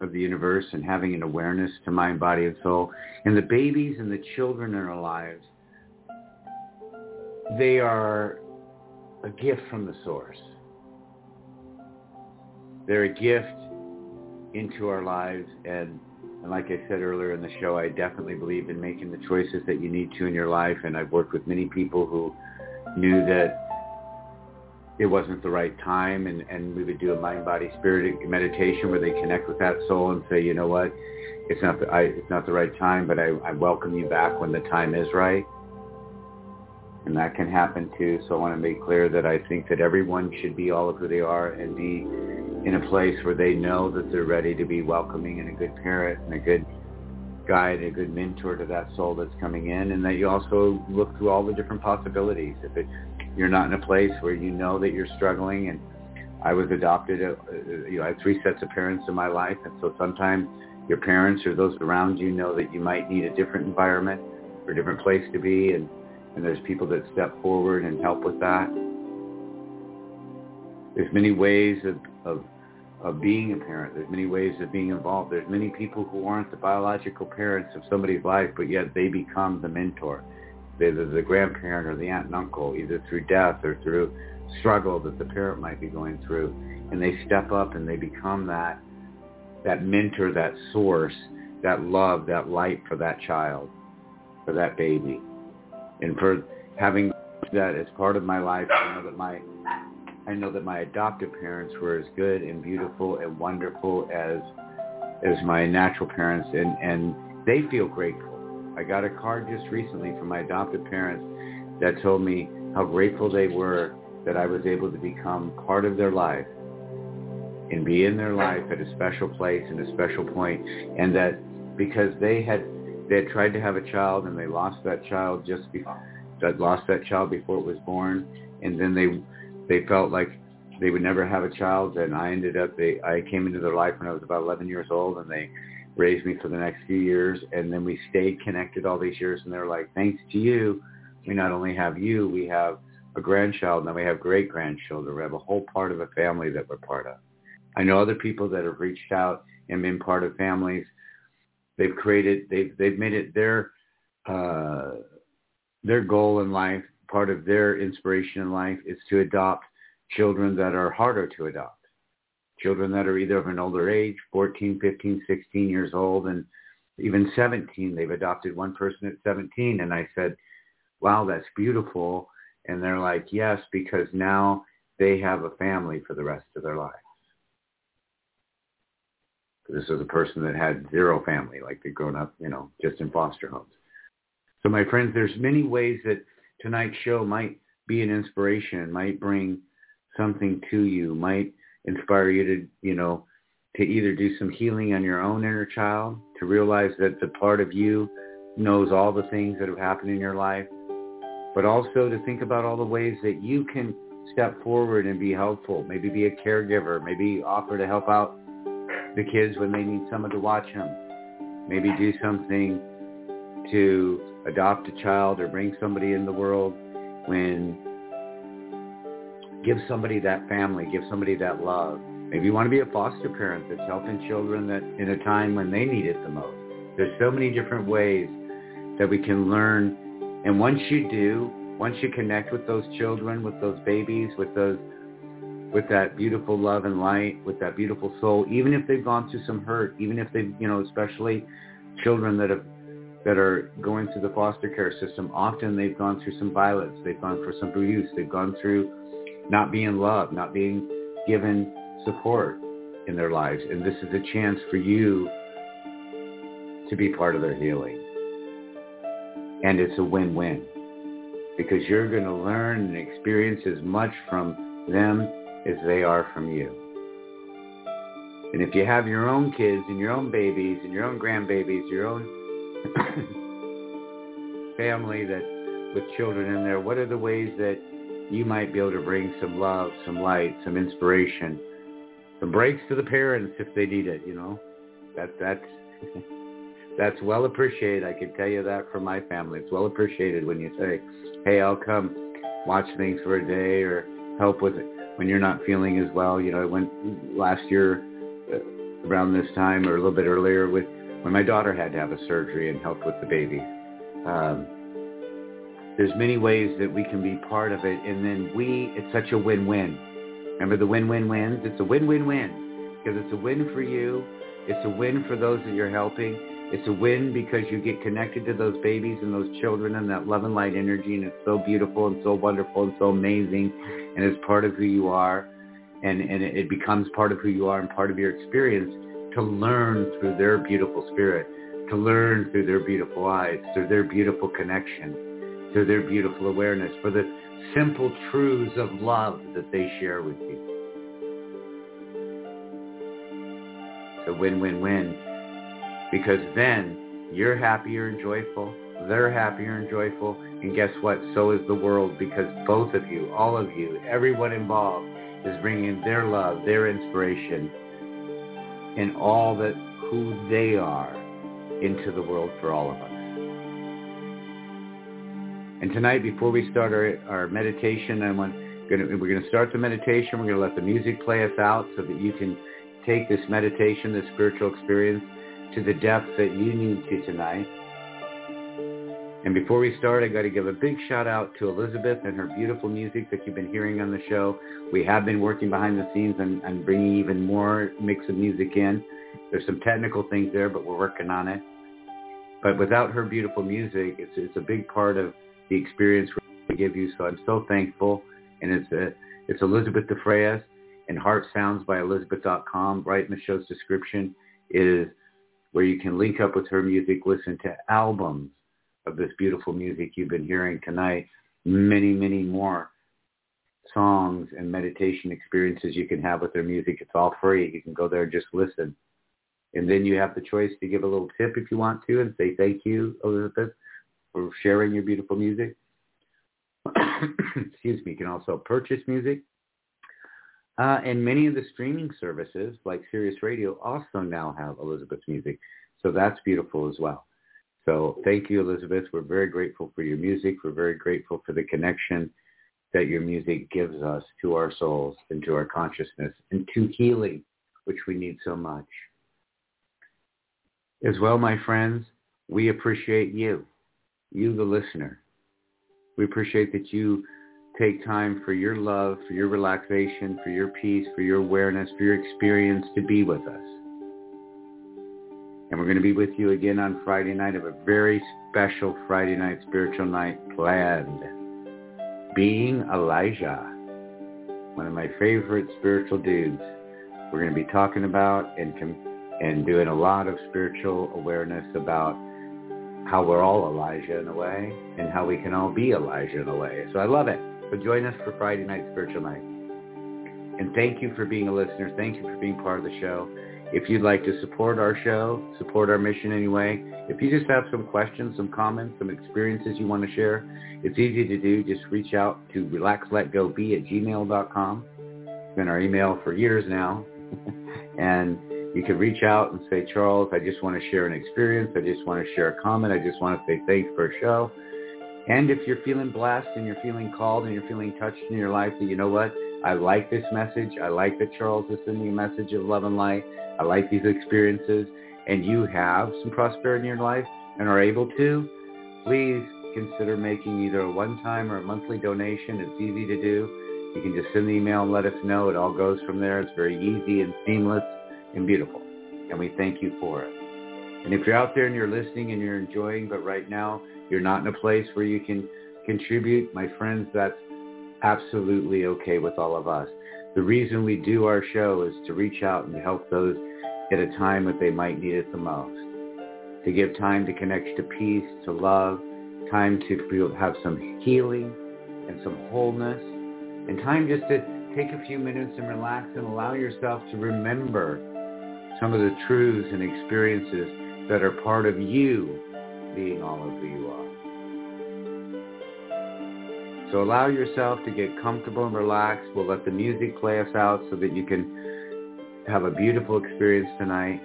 of the universe and having an awareness to mind, body, and soul. And the babies and the children in our lives, they are a gift from the source. They're a gift into our lives. And, and like I said earlier in the show, I definitely believe in making the choices that you need to in your life. And I've worked with many people who knew that it wasn't the right time and, and we would do a mind body spirit meditation where they connect with that soul and say you know what it's not the, I, it's not the right time but I, I welcome you back when the time is right and that can happen too so I want to make clear that I think that everyone should be all of who they are and be in a place where they know that they're ready to be welcoming and a good parent and a good guide, a good mentor to that soul that's coming in, and that you also look through all the different possibilities. If it you're not in a place where you know that you're struggling and I was adopted, uh, uh, you know, I have three sets of parents in my life. And so sometimes your parents or those around you know that you might need a different environment or a different place to be. And, and there's people that step forward and help with that. There's many ways of, of, of being a parent. There's many ways of being involved. There's many people who aren't the biological parents of somebody's life, but yet they become the mentor either the grandparent or the aunt and uncle, either through death or through struggle that the parent might be going through. And they step up and they become that, that mentor, that source, that love, that light for that child, for that baby. And for having that as part of my life, I know that my, I know that my adoptive parents were as good and beautiful and wonderful as, as my natural parents and, and they feel grateful. I got a card just recently from my adoptive parents that told me how grateful they were that I was able to become part of their life and be in their life at a special place and a special point and that because they had they had tried to have a child and they lost that child just before that lost that child before it was born and then they they felt like they would never have a child and I ended up they I came into their life when I was about 11 years old and they raised me for the next few years. And then we stayed connected all these years. And they're like, thanks to you, we not only have you, we have a grandchild, and then we have great-grandchildren. We have a whole part of a family that we're part of. I know other people that have reached out and been part of families. They've created, they've, they've made it their, uh, their goal in life, part of their inspiration in life is to adopt children that are harder to adopt children that are either of an older age, 14, 15, 16 years old, and even 17. They've adopted one person at 17. And I said, wow, that's beautiful. And they're like, yes, because now they have a family for the rest of their lives. This is a person that had zero family, like they'd grown up, you know, just in foster homes. So my friends, there's many ways that tonight's show might be an inspiration, might bring something to you, might inspire you to, you know, to either do some healing on your own inner child, to realize that the part of you knows all the things that have happened in your life, but also to think about all the ways that you can step forward and be helpful, maybe be a caregiver, maybe offer to help out the kids when they need someone to watch them, maybe do something to adopt a child or bring somebody in the world when give somebody that family, give somebody that love. Maybe you want to be a foster parent that's helping children that in a time when they need it the most. There's so many different ways that we can learn. And once you do, once you connect with those children, with those babies, with those with that beautiful love and light, with that beautiful soul, even if they've gone through some hurt, even if they've, you know, especially children that have that are going through the foster care system, often they've gone through some violence, they've gone through some abuse, they've gone through not being loved, not being given support in their lives. And this is a chance for you to be part of their healing. And it's a win-win because you're going to learn and experience as much from them as they are from you. And if you have your own kids and your own babies and your own grandbabies, your own family that with children in there, what are the ways that you might be able to bring some love, some light, some inspiration, some breaks to the parents if they need it, you know? That that's that's well appreciated. I can tell you that from my family. It's well appreciated when you say, "Hey, I'll come watch things for a day or help with it when you're not feeling as well." You know, I went last year uh, around this time or a little bit earlier with when my daughter had to have a surgery and helped with the baby. Um, there's many ways that we can be part of it, and then we, it's such a win-win. Remember the win-win-wins? It's a win-win-win because it's a win for you. It's a win for those that you're helping. It's a win because you get connected to those babies and those children and that love and light energy, and it's so beautiful and so wonderful and so amazing, and it's part of who you are, and, and it becomes part of who you are and part of your experience to learn through their beautiful spirit, to learn through their beautiful eyes, through their beautiful connection, through their beautiful awareness, for the simple truths of love that they share with you. A win-win-win because then you're happier and joyful, they're happier and joyful, and guess what? So is the world because both of you, all of you, everyone involved is bringing their love, their inspiration, and all that who they are into the world for all of us. And tonight, before we start our, our meditation, I want gonna, we're going to start the meditation. We're going to let the music play us out so that you can take this meditation, this spiritual experience, to the depth that you need to tonight. And before we start, I got to give a big shout out to Elissabeth and her beautiful music that you've been hearing on the show. We have been working behind the scenes and, and bringing even more mix of music in. There's some technical things there, but we're working on it. But without her beautiful music, it's, it's a big part of the experience we give you. So I'm so thankful. And it's a, it's Elissabeth DeFreitas and Heart Sounds by Elissabeth.com. Right in the show's description is where you can link up with her music, listen to albums of this beautiful music you've been hearing tonight, many, many more songs and meditation experiences you can have with their music. It's all free. You can go there and just listen. And then you have the choice to give a little tip if you want to and say thank you, Elissabeth, for sharing your beautiful music. Excuse me. You can also purchase music. Uh, and many of the streaming services like Sirius Radio also now have Elissabeth's music. So that's beautiful as well. So thank you, Elissabeth. We're very grateful for your music. We're very grateful for the connection that your music gives us to our souls and to our consciousness and to healing, which we need so much. As well, my friends, we appreciate you, you the listener. We appreciate that you take time for your love, for your relaxation, for your peace, for your awareness, for your experience to be with us. And we're going to be with you again on Friday night of a very special Friday night spiritual night planned. Being Elijah, one of my favorite spiritual dudes. We're going to be talking about and and doing a lot of spiritual awareness about how we're all Elijah in a way and how we can all be Elijah in a way. So I love it. So join us for Friday night spiritual night. And thank you for being a listener. Thank you for being part of the show. If you'd like to support our show, support our mission anyway, if you just have some questions, some comments, some experiences you want to share, it's easy to do. Just reach out to relaxletgobe at gmail.com. It's been our email for years now. and you can reach out and say, Charles, I just want to share an experience. I just want to share a comment. I just want to say thanks for a show. And if you're feeling blessed and you're feeling called and you're feeling touched in your life that, you know what, I like this message. I like that Charles is sending a message of love and light. I like these experiences. And you have some prosperity in your life and are able to, please consider making either a one-time or a monthly donation. It's easy to do. You can just send the email and let us know. It all goes from there. It's very easy and seamless and beautiful. And we thank you for it. And if you're out there and you're listening and you're enjoying, but right now you're not in a place where you can contribute, my friends, that's absolutely okay with all of us. The reason we do our show is to reach out and help those at a time that they might need it the most. To give time to connect to peace, to love, time to have some healing and some wholeness, and time just to take a few minutes and relax and allow yourself to remember some of the truths and experiences that are part of you being all of who you are. So allow yourself to get comfortable and relaxed. We'll let the music play us out so that you can have a beautiful experience tonight.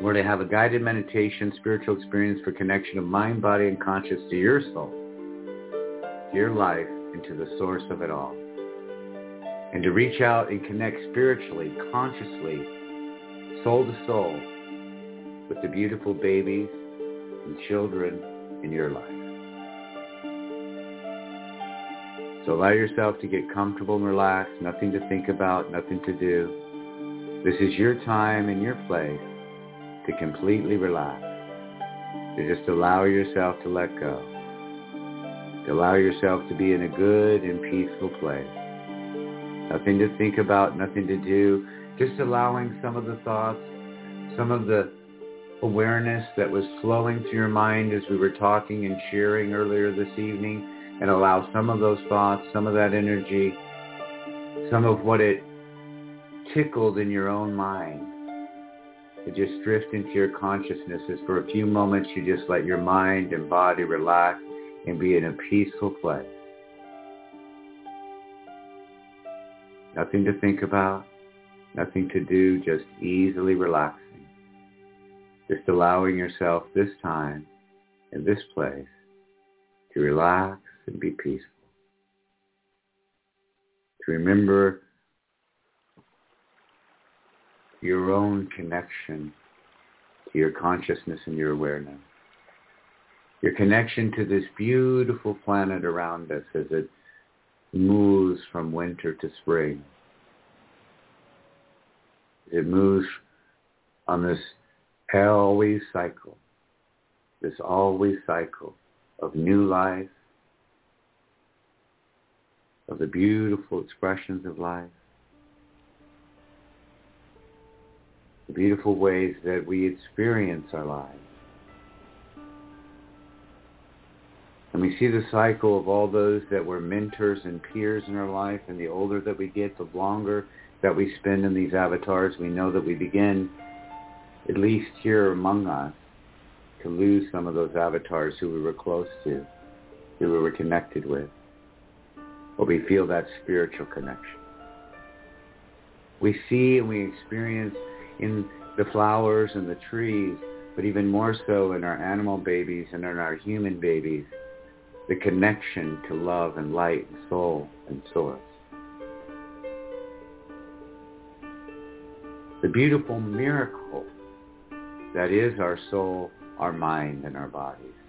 We're to have a guided meditation, spiritual experience for connection of mind, body, and conscious to your soul, to your life, and to the source of it all. And to reach out and connect spiritually, consciously, soul to soul, with the beautiful babies and children in your life. Allow yourself to get comfortable and relaxed, nothing to think about, nothing to do. This is your time and your place to completely relax, to just allow yourself to let go, to allow yourself to be in a good and peaceful place. Nothing to think about, nothing to do, just allowing some of the thoughts, some of the awareness that was flowing through your mind as we were talking and sharing earlier this evening and allow some of those thoughts, some of that energy, some of what it tickled in your own mind to just drift into your consciousness as for a few moments you just let your mind and body relax and be in a peaceful place. Nothing to think about, nothing to do, just easily relaxing. Just allowing yourself this time in this place to relax be peaceful. To remember your own connection to your consciousness and your awareness. Your connection to this beautiful planet around us as it moves from winter to spring. It moves on this always cycle, this always cycle of new life, of the beautiful expressions of life, the beautiful ways that we experience our lives. And we see the cycle of all those that were mentors and peers in our life, and the older that we get, the longer that we spend in these avatars, we know that we begin, at least here among us, to lose some of those avatars who we were close to, who we were connected with or we feel that spiritual connection. We see and we experience in the flowers and the trees, but even more so in our animal babies and in our human babies, the connection to love and light and soul and source. The beautiful miracle that is our soul, our mind, and our bodies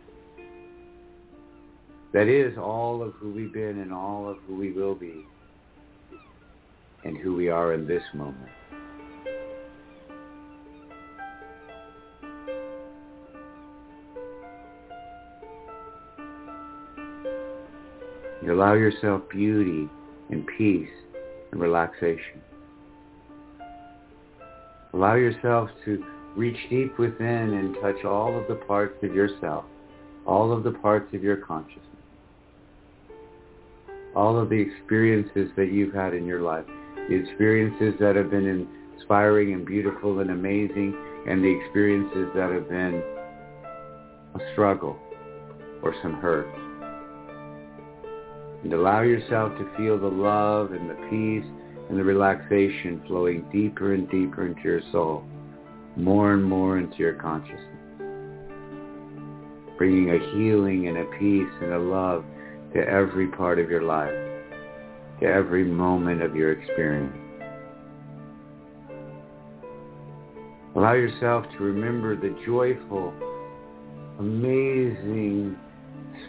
that is all of who we've been and all of who we will be and who we are in this moment. You allow yourself beauty and peace and relaxation. Allow yourself to reach deep within and touch all of the parts of yourself, all of the parts of your consciousness all of the experiences that you've had in your life, the experiences that have been inspiring and beautiful and amazing and the experiences that have been a struggle or some hurt. And allow yourself to feel the love and the peace and the relaxation flowing deeper and deeper into your soul, more and more into your consciousness, bringing a healing and a peace and a love to every part of your life, to every moment of your experience. Allow yourself to remember the joyful, amazing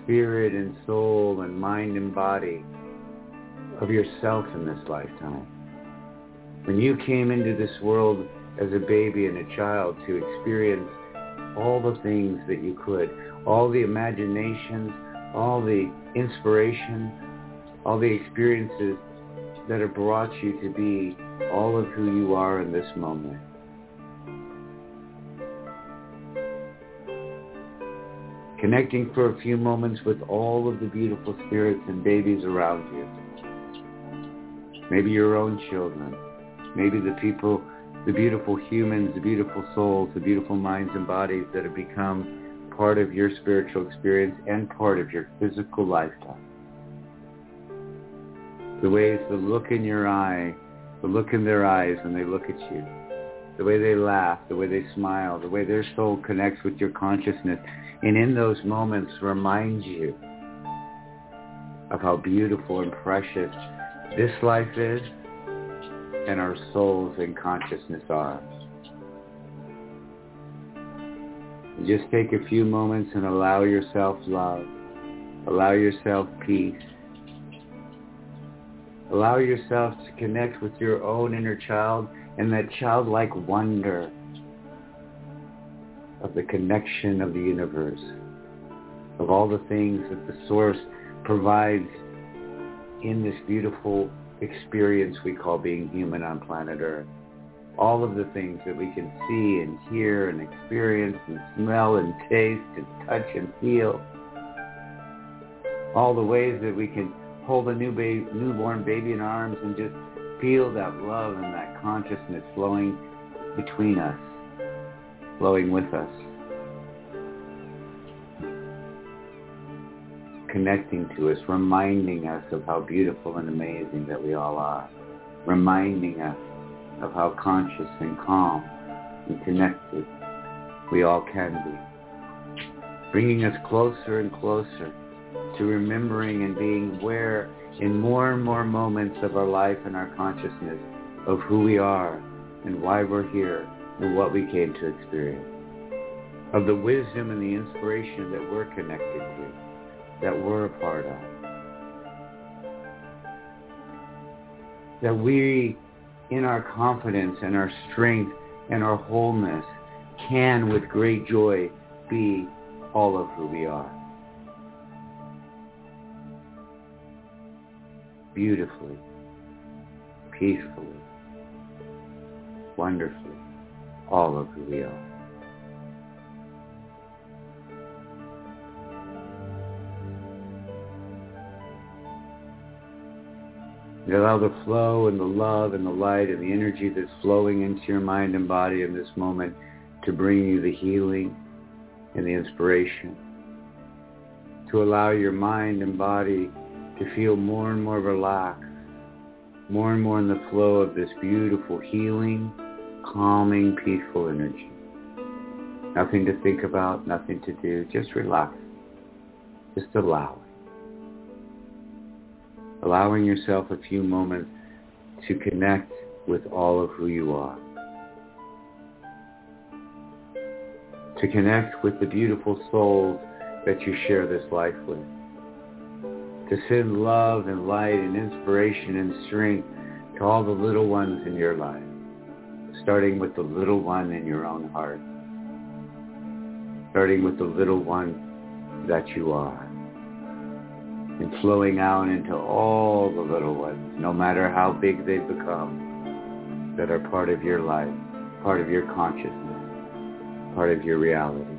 spirit and soul and mind and body of yourself in this lifetime. When you came into this world as a baby and a child to experience all the things that you could, all the imaginations, all the inspiration, all the experiences that have brought you to be all of who you are in this moment. connecting for a few moments with all of the beautiful spirits and babies around you. Maybe your own children. Maybe the people, the beautiful humans, the beautiful souls, the beautiful minds and bodies that have become part of your spiritual experience and part of your physical lifetime. The ways the look in your eye, the look in their eyes when they look at you, the way they laugh, the way they smile, the way their soul connects with your consciousness and in those moments remind you of how beautiful and precious this life is and our souls and consciousness are. Just take a few moments and allow yourself love. Allow yourself peace. Allow yourself to connect with your own inner child and that childlike wonder of the connection of the universe, of all the things that the source provides in this beautiful experience we call being human on planet Earth. All of the things that we can see and hear and experience and smell and taste and touch and feel. All the ways that we can hold a new baby, newborn baby in arms and just feel that love and that consciousness flowing between us flowing with us. Connecting to us, reminding us of how beautiful and amazing that we all are. Reminding us of how conscious and calm and connected we all can be. Bringing us closer and closer to remembering and being aware in more and more moments of our life and our consciousness of who we are and why we're here and what we came to experience, of the wisdom and the inspiration that we're connected to, that we're a part of. That we, in our confidence and our strength and our wholeness, can with great joy be all of who we are. Beautifully, peacefully, wonderfully all of who we are. Allow the flow and the love and the light and the energy that's flowing into your mind and body in this moment to bring you the healing and the inspiration. To allow your mind and body to feel more and more relaxed, more and more in the flow of this beautiful healing calming, peaceful energy. Nothing to think about, nothing to do, just relax. Just allow. Allowing yourself a few moments to connect with all of who you are. To connect with the beautiful souls that you share this life with. To send love and light and inspiration and strength to all the little ones in your life starting with the little one in your own heart, starting with the little one that you are, and flowing out into all the little ones, no matter how big they become, that are part of your life, part of your consciousness, part of your reality.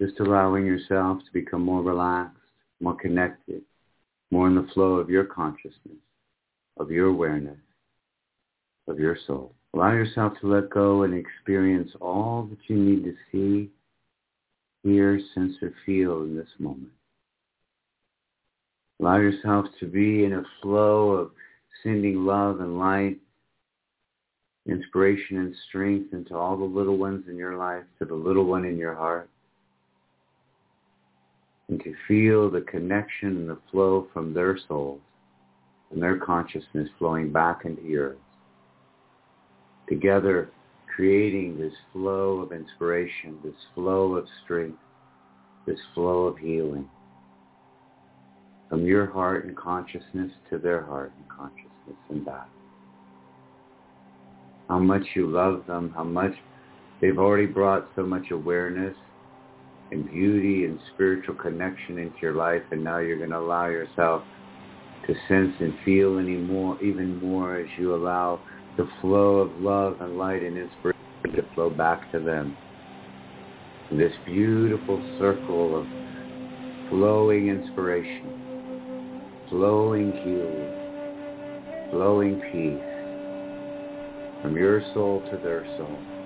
Just allowing yourself to become more relaxed, more connected, more in the flow of your consciousness, of your awareness, of your soul. Allow yourself to let go and experience all that you need to see, hear, sense, or feel in this moment. Allow yourself to be in a flow of sending love and light, inspiration and strength into all the little ones in your life, to the little one in your heart. Feel the connection and the flow from their souls and their consciousness flowing back into yours. Together creating this flow of inspiration, this flow of strength, this flow of healing from your heart and consciousness to their heart and consciousness and back. How much you love them, how much they've already brought so much awareness and beauty and spiritual connection into your life and now you're going to allow yourself to sense and feel any more, even more as you allow the flow of love and light and inspiration to flow back to them. This beautiful circle of flowing inspiration flowing healing, flowing peace from your soul to their soul.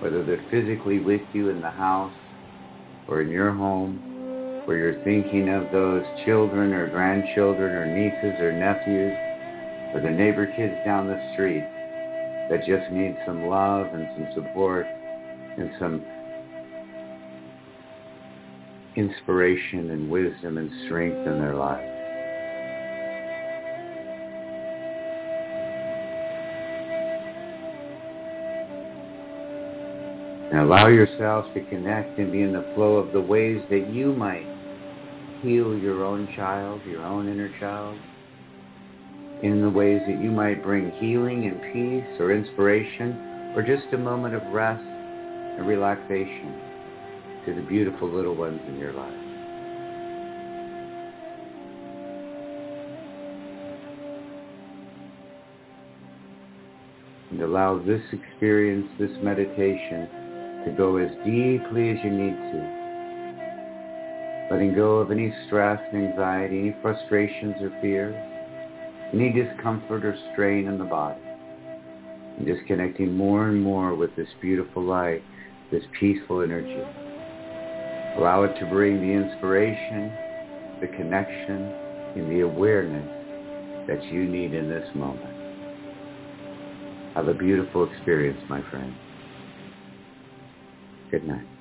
Whether they're physically with you in the house or in your home, where you're thinking of those children or grandchildren or nieces or nephews or the neighbor kids down the street that just need some love and some support and some inspiration and wisdom and strength in their lives. Allow yourselves to connect and be in the flow of the ways that you might heal your own child, your own inner child, in the ways that you might bring healing and peace or inspiration or just a moment of rest and relaxation to the beautiful little ones in your life. And allow this experience, this meditation, to go as deeply as you need to. Letting go of any stress and anxiety, any frustrations or fears, any discomfort or strain in the body. And just connecting more and more with this beautiful light, this peaceful energy. Allow it to bring the inspiration, the connection, and the awareness that you need in this moment. Have a beautiful experience, my friend. Good night.